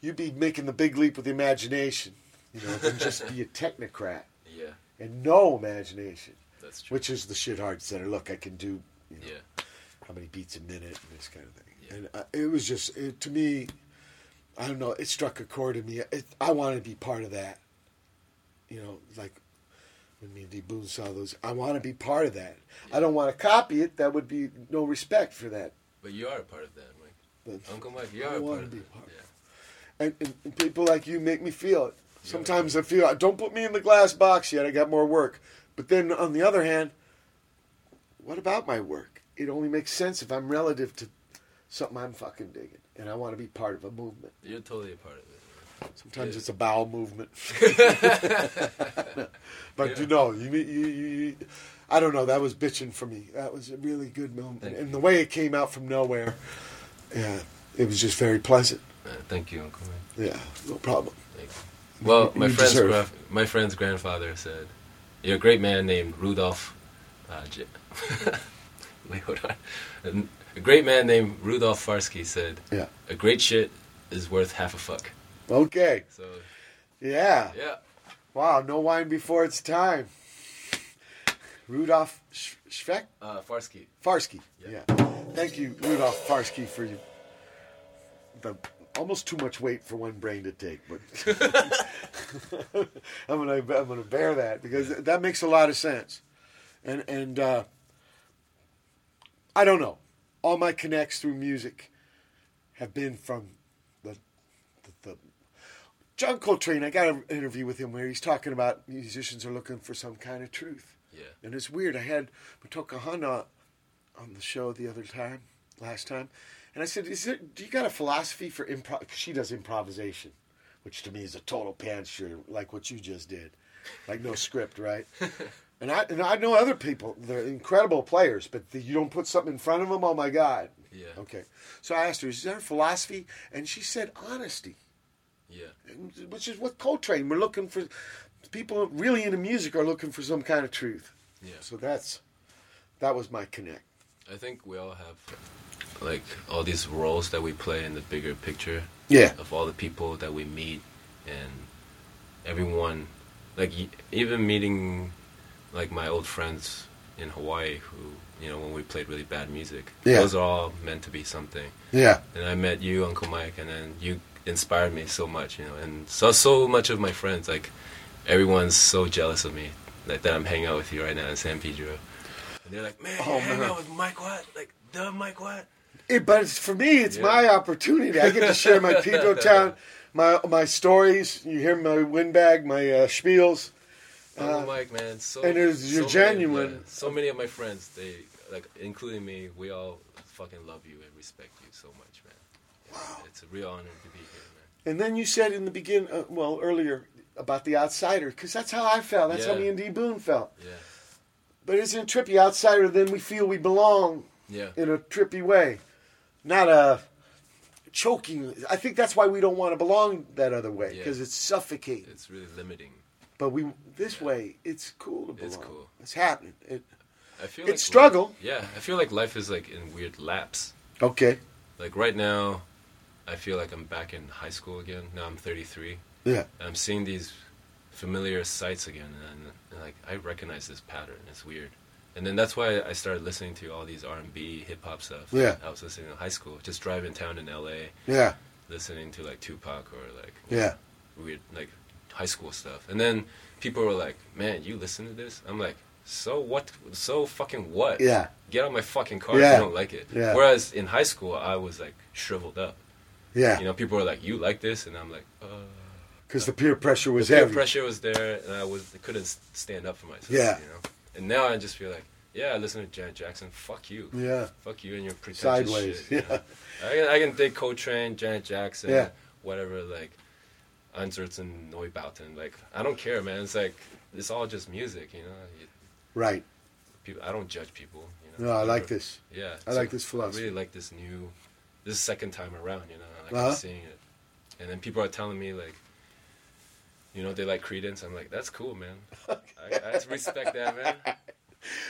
you be making the big leap with the imagination, you know, than just be a technocrat Yeah. and no imagination. That's true. Which is the shit hard center. Look, I can do you know, Yeah. how many beats a minute and this kind of thing. And uh, it was just it, to me. I don't know. It struck a chord in me. It, I wanted to be part of that. You know, like when me and D. Boon saw those. I want to be part of that. I don't want to copy it. That would be no respect for that. But you are a part of that, Mike. But Uncle Mike, you I are a wanna part of be that. part Yeah. and, and, and people like you make me feel it. Sometimes I feel don't put me in the glass box yet. I got more work. But then on the other hand, what about my work? It only makes sense if I'm relative to something I'm fucking digging, and I want to be part of a movement. You're totally a part of it. Sometimes Yeah. it's a bowel movement. but you know, you, you, you, you, I don't know. That was bitching for me. That was a really good moment, Thank and the way it came out from nowhere, yeah, it was just very pleasant. Uh, thank you, Uncle Mike. Yeah, no problem. Thank you. Well, You- my you friend's gra- my friend's grandfather said, "You're a great man named Rudolph." Uh, J- Wait, hold on. A- great man named Rudolf Farsky said, Yeah. a great shit is worth half a fuck." Okay. So Yeah. yeah, Wow, no wine before it's time. Rudolf Sch- Schweck? uh, Farsky. Farsky. Yeah. Thank you, Rudolf Farsky, for you. The almost too much weight for one brain to take, but I'm gonna I'm gonna bear that because that makes a lot of sense, and and uh, I don't know. All my connects through music have been from the the, the John Coltrane. I got an interview with him where he's talking about musicians are looking for some kind of truth. Yeah. And it's weird. I had Motoko Honda on the show the other time, last time, and I said, "Is there? Do you got a philosophy for improv?" She does improvisation, which to me is a total pants pantry, like what you just did, like no script, right? And I and I know other people. They're incredible players, but the, you don't put something in front of them. Oh my God! Yeah. Okay. So I asked her, "Is there a philosophy?" And she said, "Honesty." Yeah. Which is what Coltrane. We're looking for. People really into music are looking for some kind of truth. Yeah. So that's that was my connect. I think we all have like all these roles that we play in the bigger picture. Yeah. Of all the people that we meet and everyone, like even meeting like my old friends in Hawaii who you know when we played really bad music. Yeah. Those are all meant to be something. Yeah. And I met you, Uncle Mike, and then you inspired me so much, you know, and so so much of my friends, like everyone's so jealous of me, like that I'm hanging out with you right now in San Pedro. And they're like, man, Oh, you hang man. out with Mike Watt, like the Mike Watt. It, but it's, for me, it's Yeah. my opportunity. I get to share my Pedro Town, my my stories. You hear my windbag, my uh, spiels. Uncle Uh, Mike, man, so and it's- you're so many- genuine. yeah, so many of my friends, they like, including me, we all fucking love you and respect you so much, man. Wow. It's a real honor to be here, man. And then you said in the beginning, uh, well, earlier about the outsider, because that's how I felt. That's how me and D. Boon felt. Yeah. But isn't it trippy? Outsider, then we feel we belong. Yeah. in a trippy way, not a choking. I think that's why we don't want to belong that other way Yeah. because it's suffocating. It's really limiting. But we this way, it's cool to belong. It's cool. It's happening. It, I feel It's like struggle. Yeah, I feel like life is like in weird laps. okay. Like right now, I feel like I'm back in high school again. Now I'm 33. Yeah. I'm seeing these familiar sights again, and, and like I recognize this pattern. It's weird. And then that's why I started listening to all these R&B, hip hop stuff. Yeah. I was listening in high school, just driving town in LA. Yeah. Listening to like Tupac or like Yeah. weird like high school stuff. And then people were like, "Man, you listen to this?" I'm like, "So what? So fucking what? Yeah. Get out my fucking car if you don't like it." Yeah. Whereas in high school, I was like shriveled up. Yeah. You know, people were like, "You like this?" and I'm like, "Uh." Because the peer pressure was the peer heavy. pressure was there, and I was I couldn't stand up for myself. Yeah. You know. And now I just feel like, yeah, I listen to Janet Jackson. Fuck you. Yeah. Fuck you and your pretentious Sideways, shit. you know? I can I can dig Coltrane, Janet Jackson, Yeah. whatever like, Einstürzende, Neubauten. Like I don't care, man. It's like it's all just music, you know. You- Right. people, I don't judge people. You know? No, I like this. Yeah. I like this philosophy. I really like this new, this second time around. You know, like Uh-huh. I'm seeing it, and then people are telling me like, you know, they like Creedence. I'm like, that's cool, man. I, I respect that, man.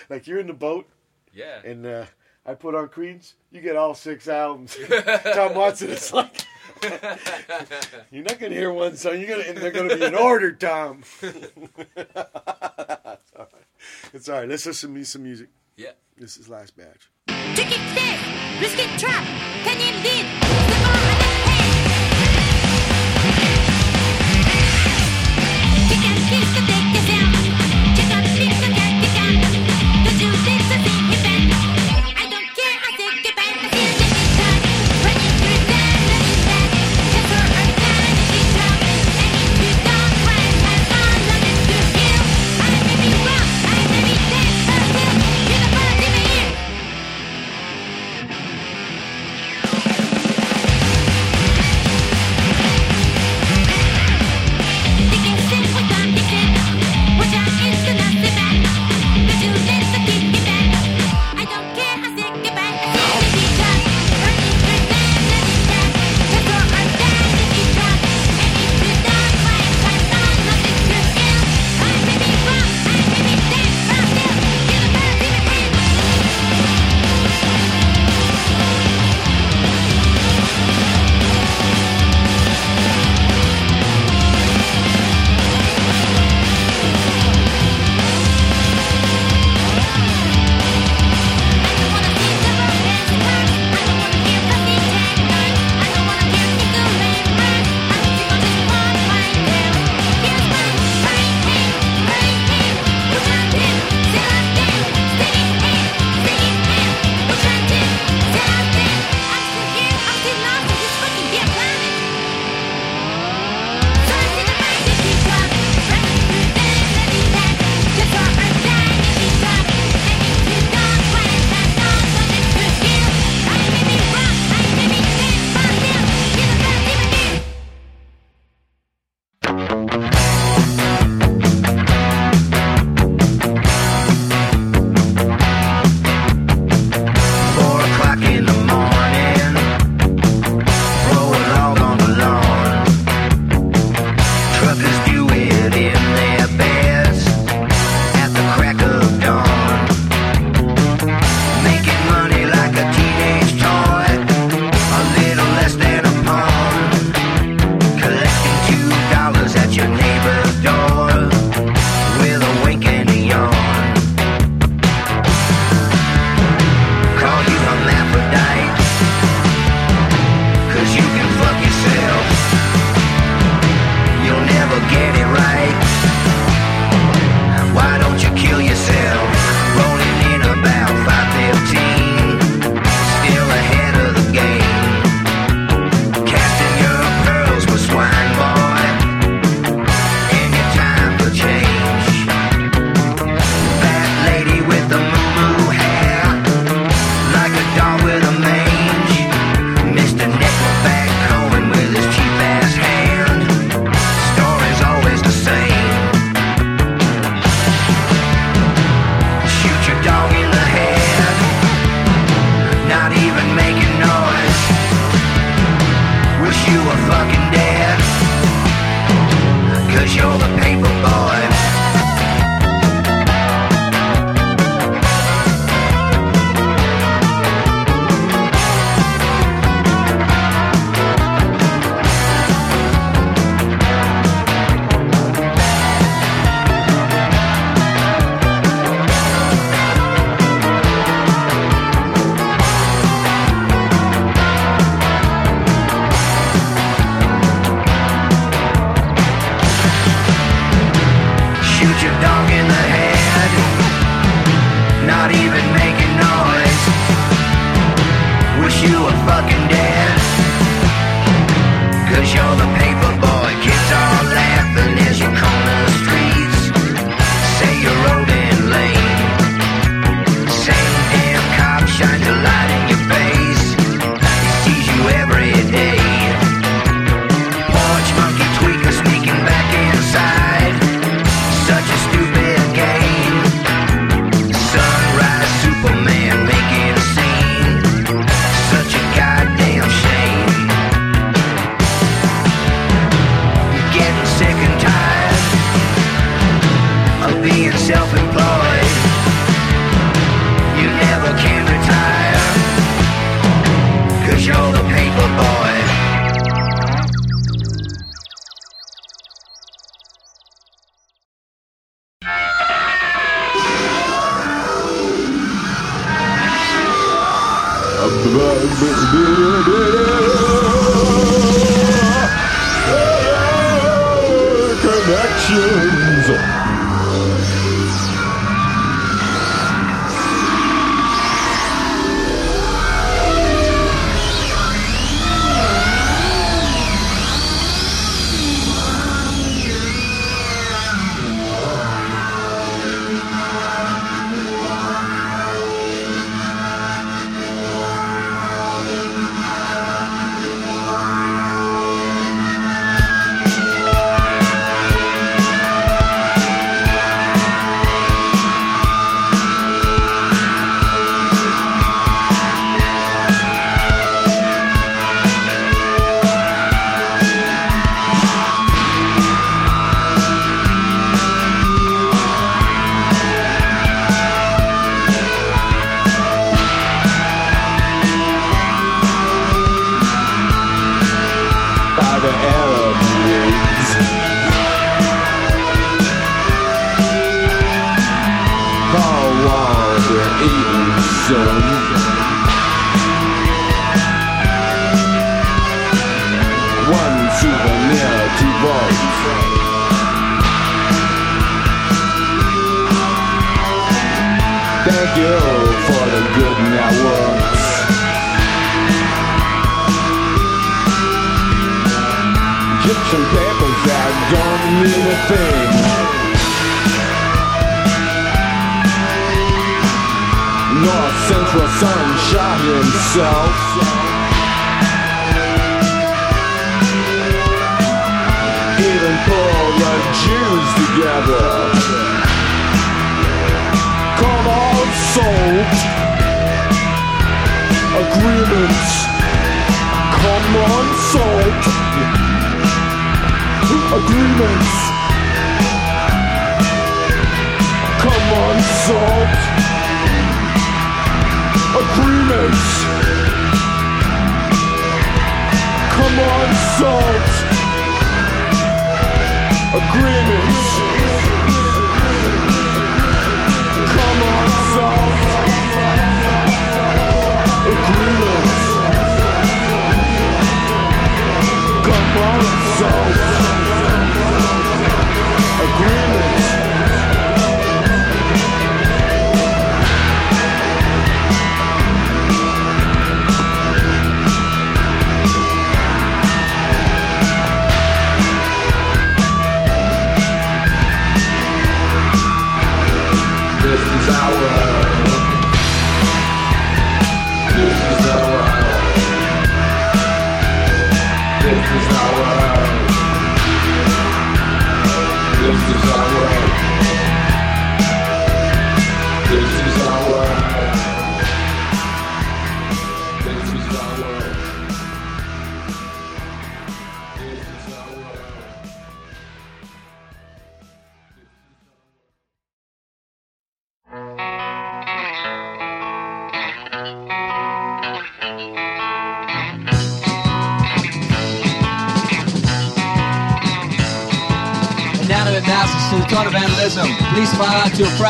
Like you're in the boat. Yeah. And uh, I put on Creedence. You get all six albums. Tom Watson. It's like you're not gonna hear one song. You're gonna and they're gonna be in order, Tom. it's all right. It's all right. Let's listen to me some music. Yeah. This is last batch. Ticket stairs, biscuit trap, canyon lead,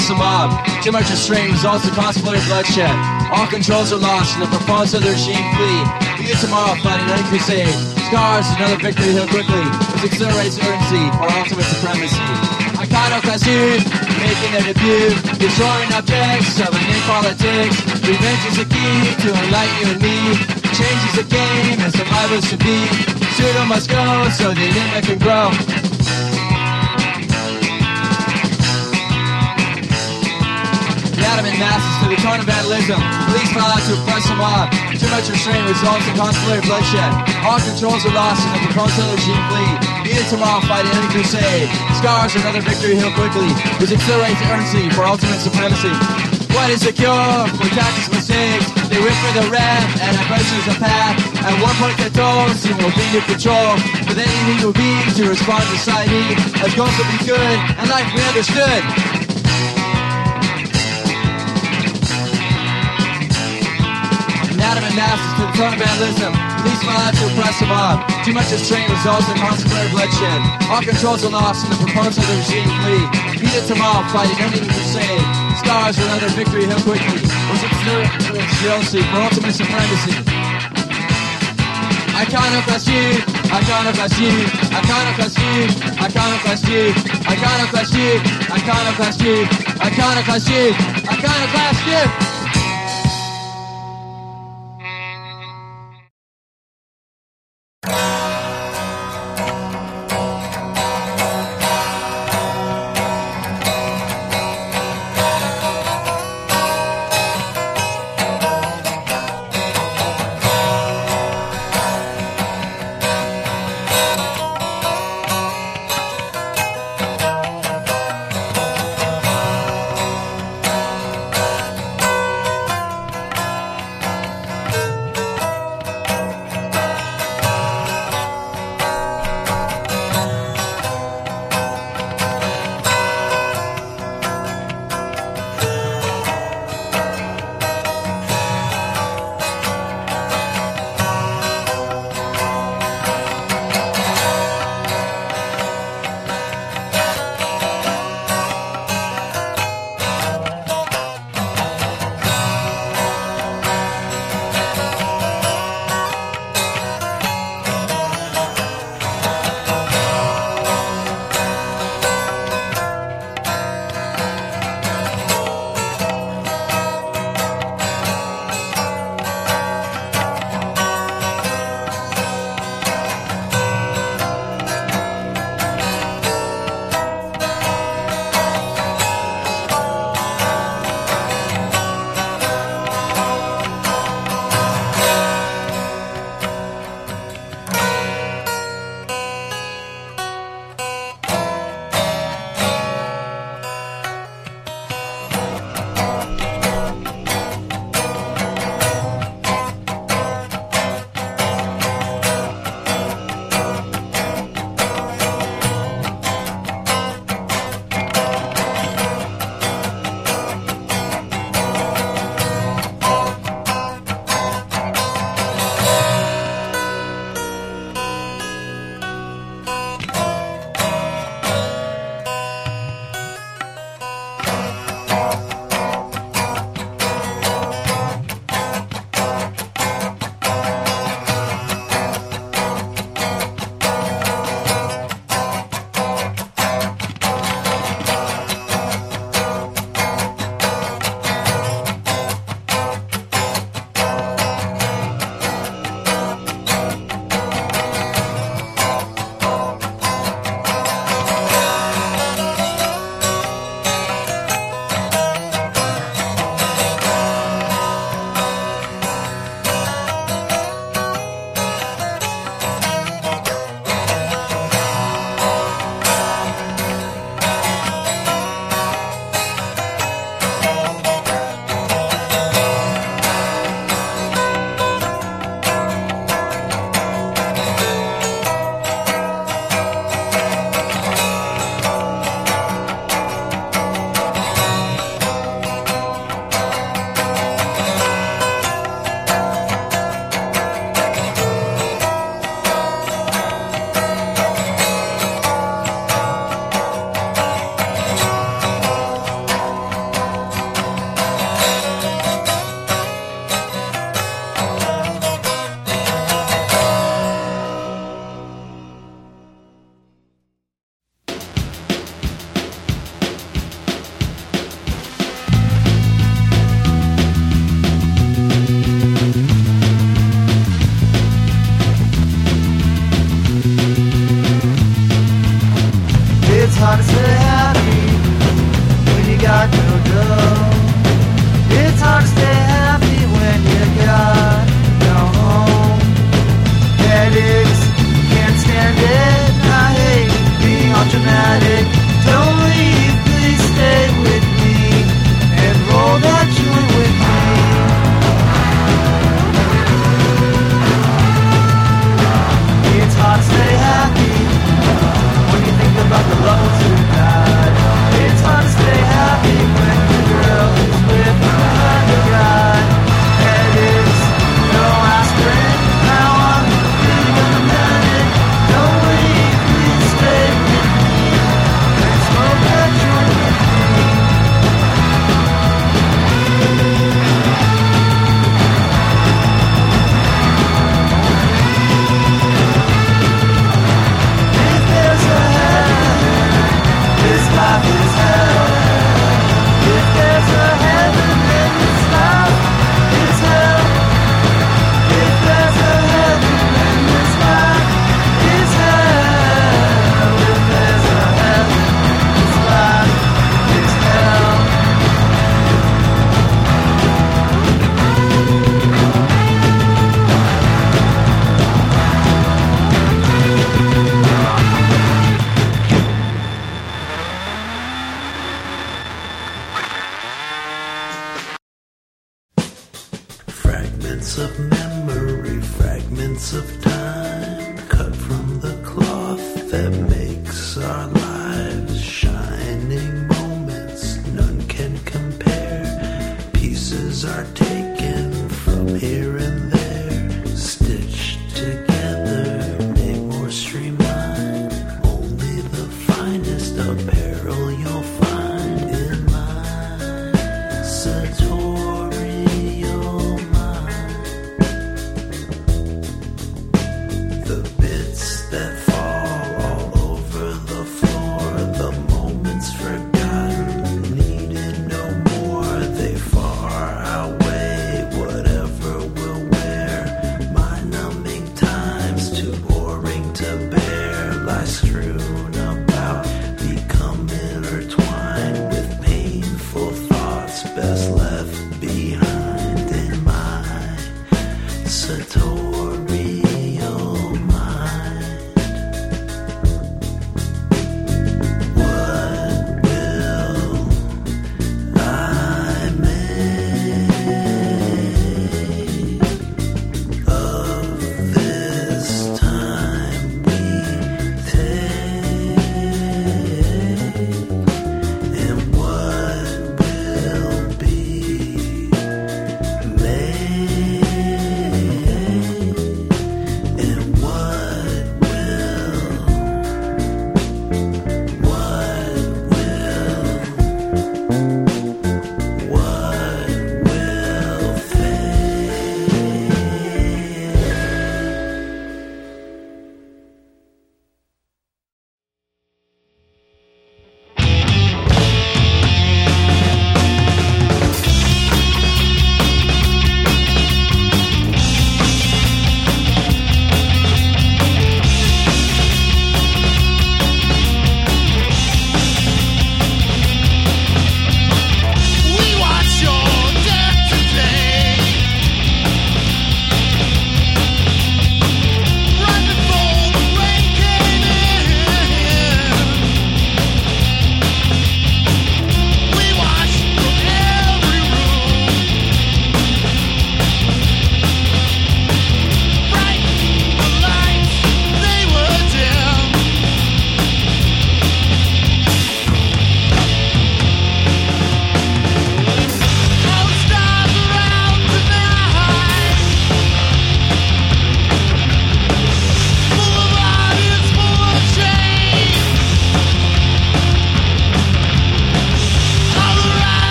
oppress the mob. Too much restraint results in contemplated bloodshed. All controls are lost and the proponents of the regime flee. We get tomorrow fighting any crusade. Scars, another victory here quickly. Which accelerates urgency for ultimate supremacy. Iconoclasty, making their debut. Destroying objects of politics. Revenge is the key to enlighten you and me. Change a game and survivors should be. Pseudo must go so the internet can grow. Masses to the tone of vandalism. Police out to oppress the mob. Too much restraint results in contemplated bloodshed. All controls are lost and the proposal regime flee. Needed tomorrow fight an enemy crusade. Scars are another victory hill quickly. Which accelerates earnestly for ultimate supremacy. What is the cure for tactics mistakes? They wait for the red and aggression is a path. At one point the dose will be your control. But then you need will be to respond to society. As goals will be good and life we understood. Masses to the vandalism. Police out to oppress the mob. Too much restraint results in concentrated bloodshed. All controls are lost and the proponents of the regime flee. Needed to mob fighting only crusade. Stars are another victory hill quickly. Was it jealousy for ultimate supremacy? Iconoclast you, iconoclast you, iconoclast you, iconoclast you, iconoclast you, iconoclast you, iconoclast you, iconoclast you.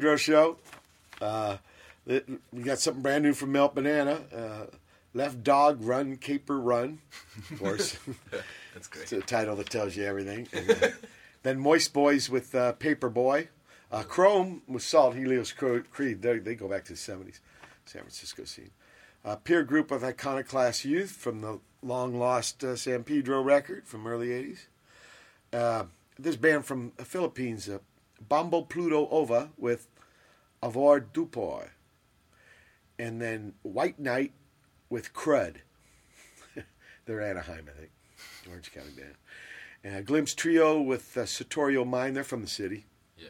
Pedro show. Uh, we got something brand new from Melt Banana. Uh, Left Dog Run Caper Run. Of course. That's great. It's a title that tells you everything. And, uh, then Moistboyz with uh, Paper Boy. Uh, Chrome with Salt Helios Creed. They, they go back to the 70s, San Francisco scene. Uh, peer group of Iconoclast Youth from the long lost uh, San Pedro record from early 80s. Uh, this band from the Philippines, uh, Bombo Pluto Ova with Avoirdupois. And then White Night with Crud. They're Anaheim, I think. Orange County band. And Glimpse Trio with uh, Sartorial Mind. They're from the city. Yeah.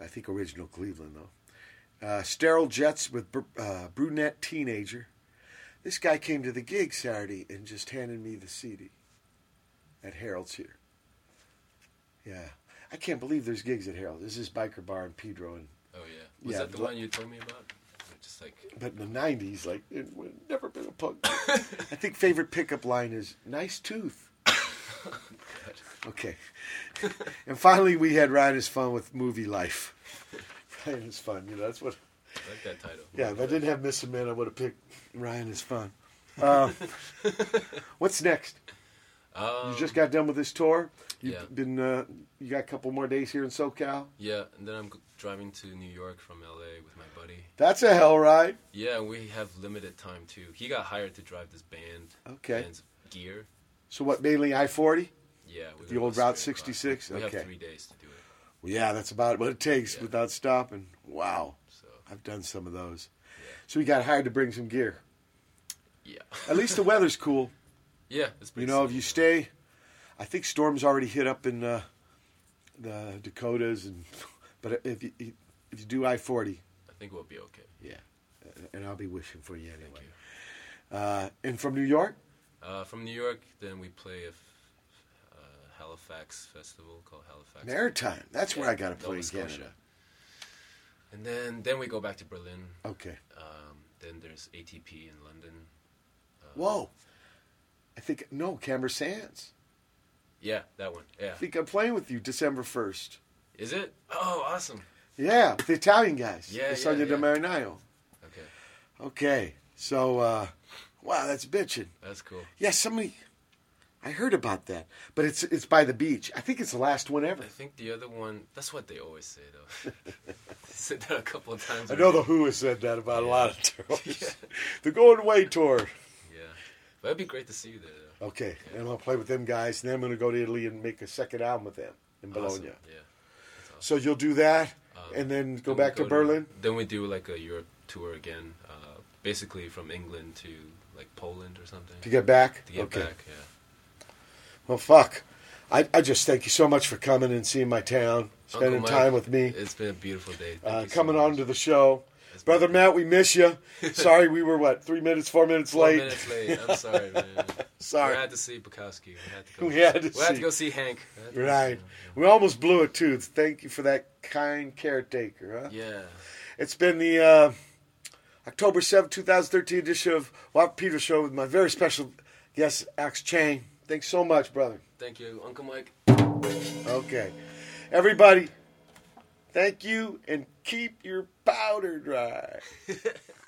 I think original Cleveland, though. Uh, Sterile Jets with Br- uh, Brunette Teenager. This guy came to the gig Saturday and just handed me the CD at Harold's here. Yeah. I can't believe there's gigs at Harold. This is Biker Bar and Pedro. And. Was Yeah, that the but- one you told me about? Just like but in the 90s, like, it would never been a punk. I think favorite pickup line is, nice tooth. Okay. and finally, we had Ryanisfun with movie life. Ryanisfun. You know, that's what. I like that title. Yeah, if I didn't have Missing Man, I would have picked Ryanisfun. Uh, what's next? Um, you just got done with this tour. You've yeah. been. Uh, you got a couple more days here in SoCal. Yeah, and then I'm driving to New York from LA with my buddy. That's a hell ride. Yeah, we have limited time too. He got hired to drive this band. Okay. Band's gear. So what? Mainly I forty. Yeah, The old Route sixty six. We have three days to do it. Well, yeah, that's about what it takes without stopping. Wow. So I've done some of those. So we got hired to bring some gear. Yeah. At least the weather's cool. Yeah, it's You know, if you stay, I think storms already hit up in uh, the Dakotas, and but if you if you do I forty, I think we'll be okay. Yeah, and I'll be wishing for you anyway. Uh, and from New York, Uh, from New York, then we play a f- uh, Halifax festival called Halifax Maritime. That's where I gotta Nova play in Canada. And then then we go back to Berlin. Okay. Um, then there's ATP in London. whoa, I think no Camber Sands. Yeah, that one. Yeah. I think I'm playing with you December first. Is it? Oh, awesome. Yeah, the Italian guys. Yeah, the Sonia yeah, de. Marinaio. Okay. Okay, so uh, wow, that's bitching. That's cool. Yeah, somebody. I heard about that, but it's it's by the beach. I think it's the last one ever. I think the other one. That's what they always say, though. they said that a couple of times. I know the Who has said that about a lot of tours. the Going Away tour. Yeah, but it'd be great to see you there. Though. Okay, and I'll play with them guys, and then I'm going to go to Italy and make a second album with them in Bologna. Awesome. Yeah. So you'll do that, Um, and then go then back to Berlin. then we do like a Europe tour again, uh, basically from England to like Poland or something. To get back? To get Okay. back, yeah. Well, fuck. I, I just thank you so much for coming and seeing my town, spending Uncle time with me, It's been a beautiful day. Thank uh, you so coming much. on to the show. Brother Matt, we miss you. Sorry, we were what three minutes, four minutes Four late. minutes late. I'm sorry, man. Sorry. We had to see Bukowski. We had to go. We had to we had see- to go see Hank. We had Right. We almost blew it too. Thank you for that kind caretaker, huh? Yeah. It's been the uh, October seventh, 2013 edition of Walt Peter Show with my very special guest, Alex Zhang. Thanks so much, brother. Thank you, Uncle Mike. Okay. Everybody, thank you and keep your powder dry.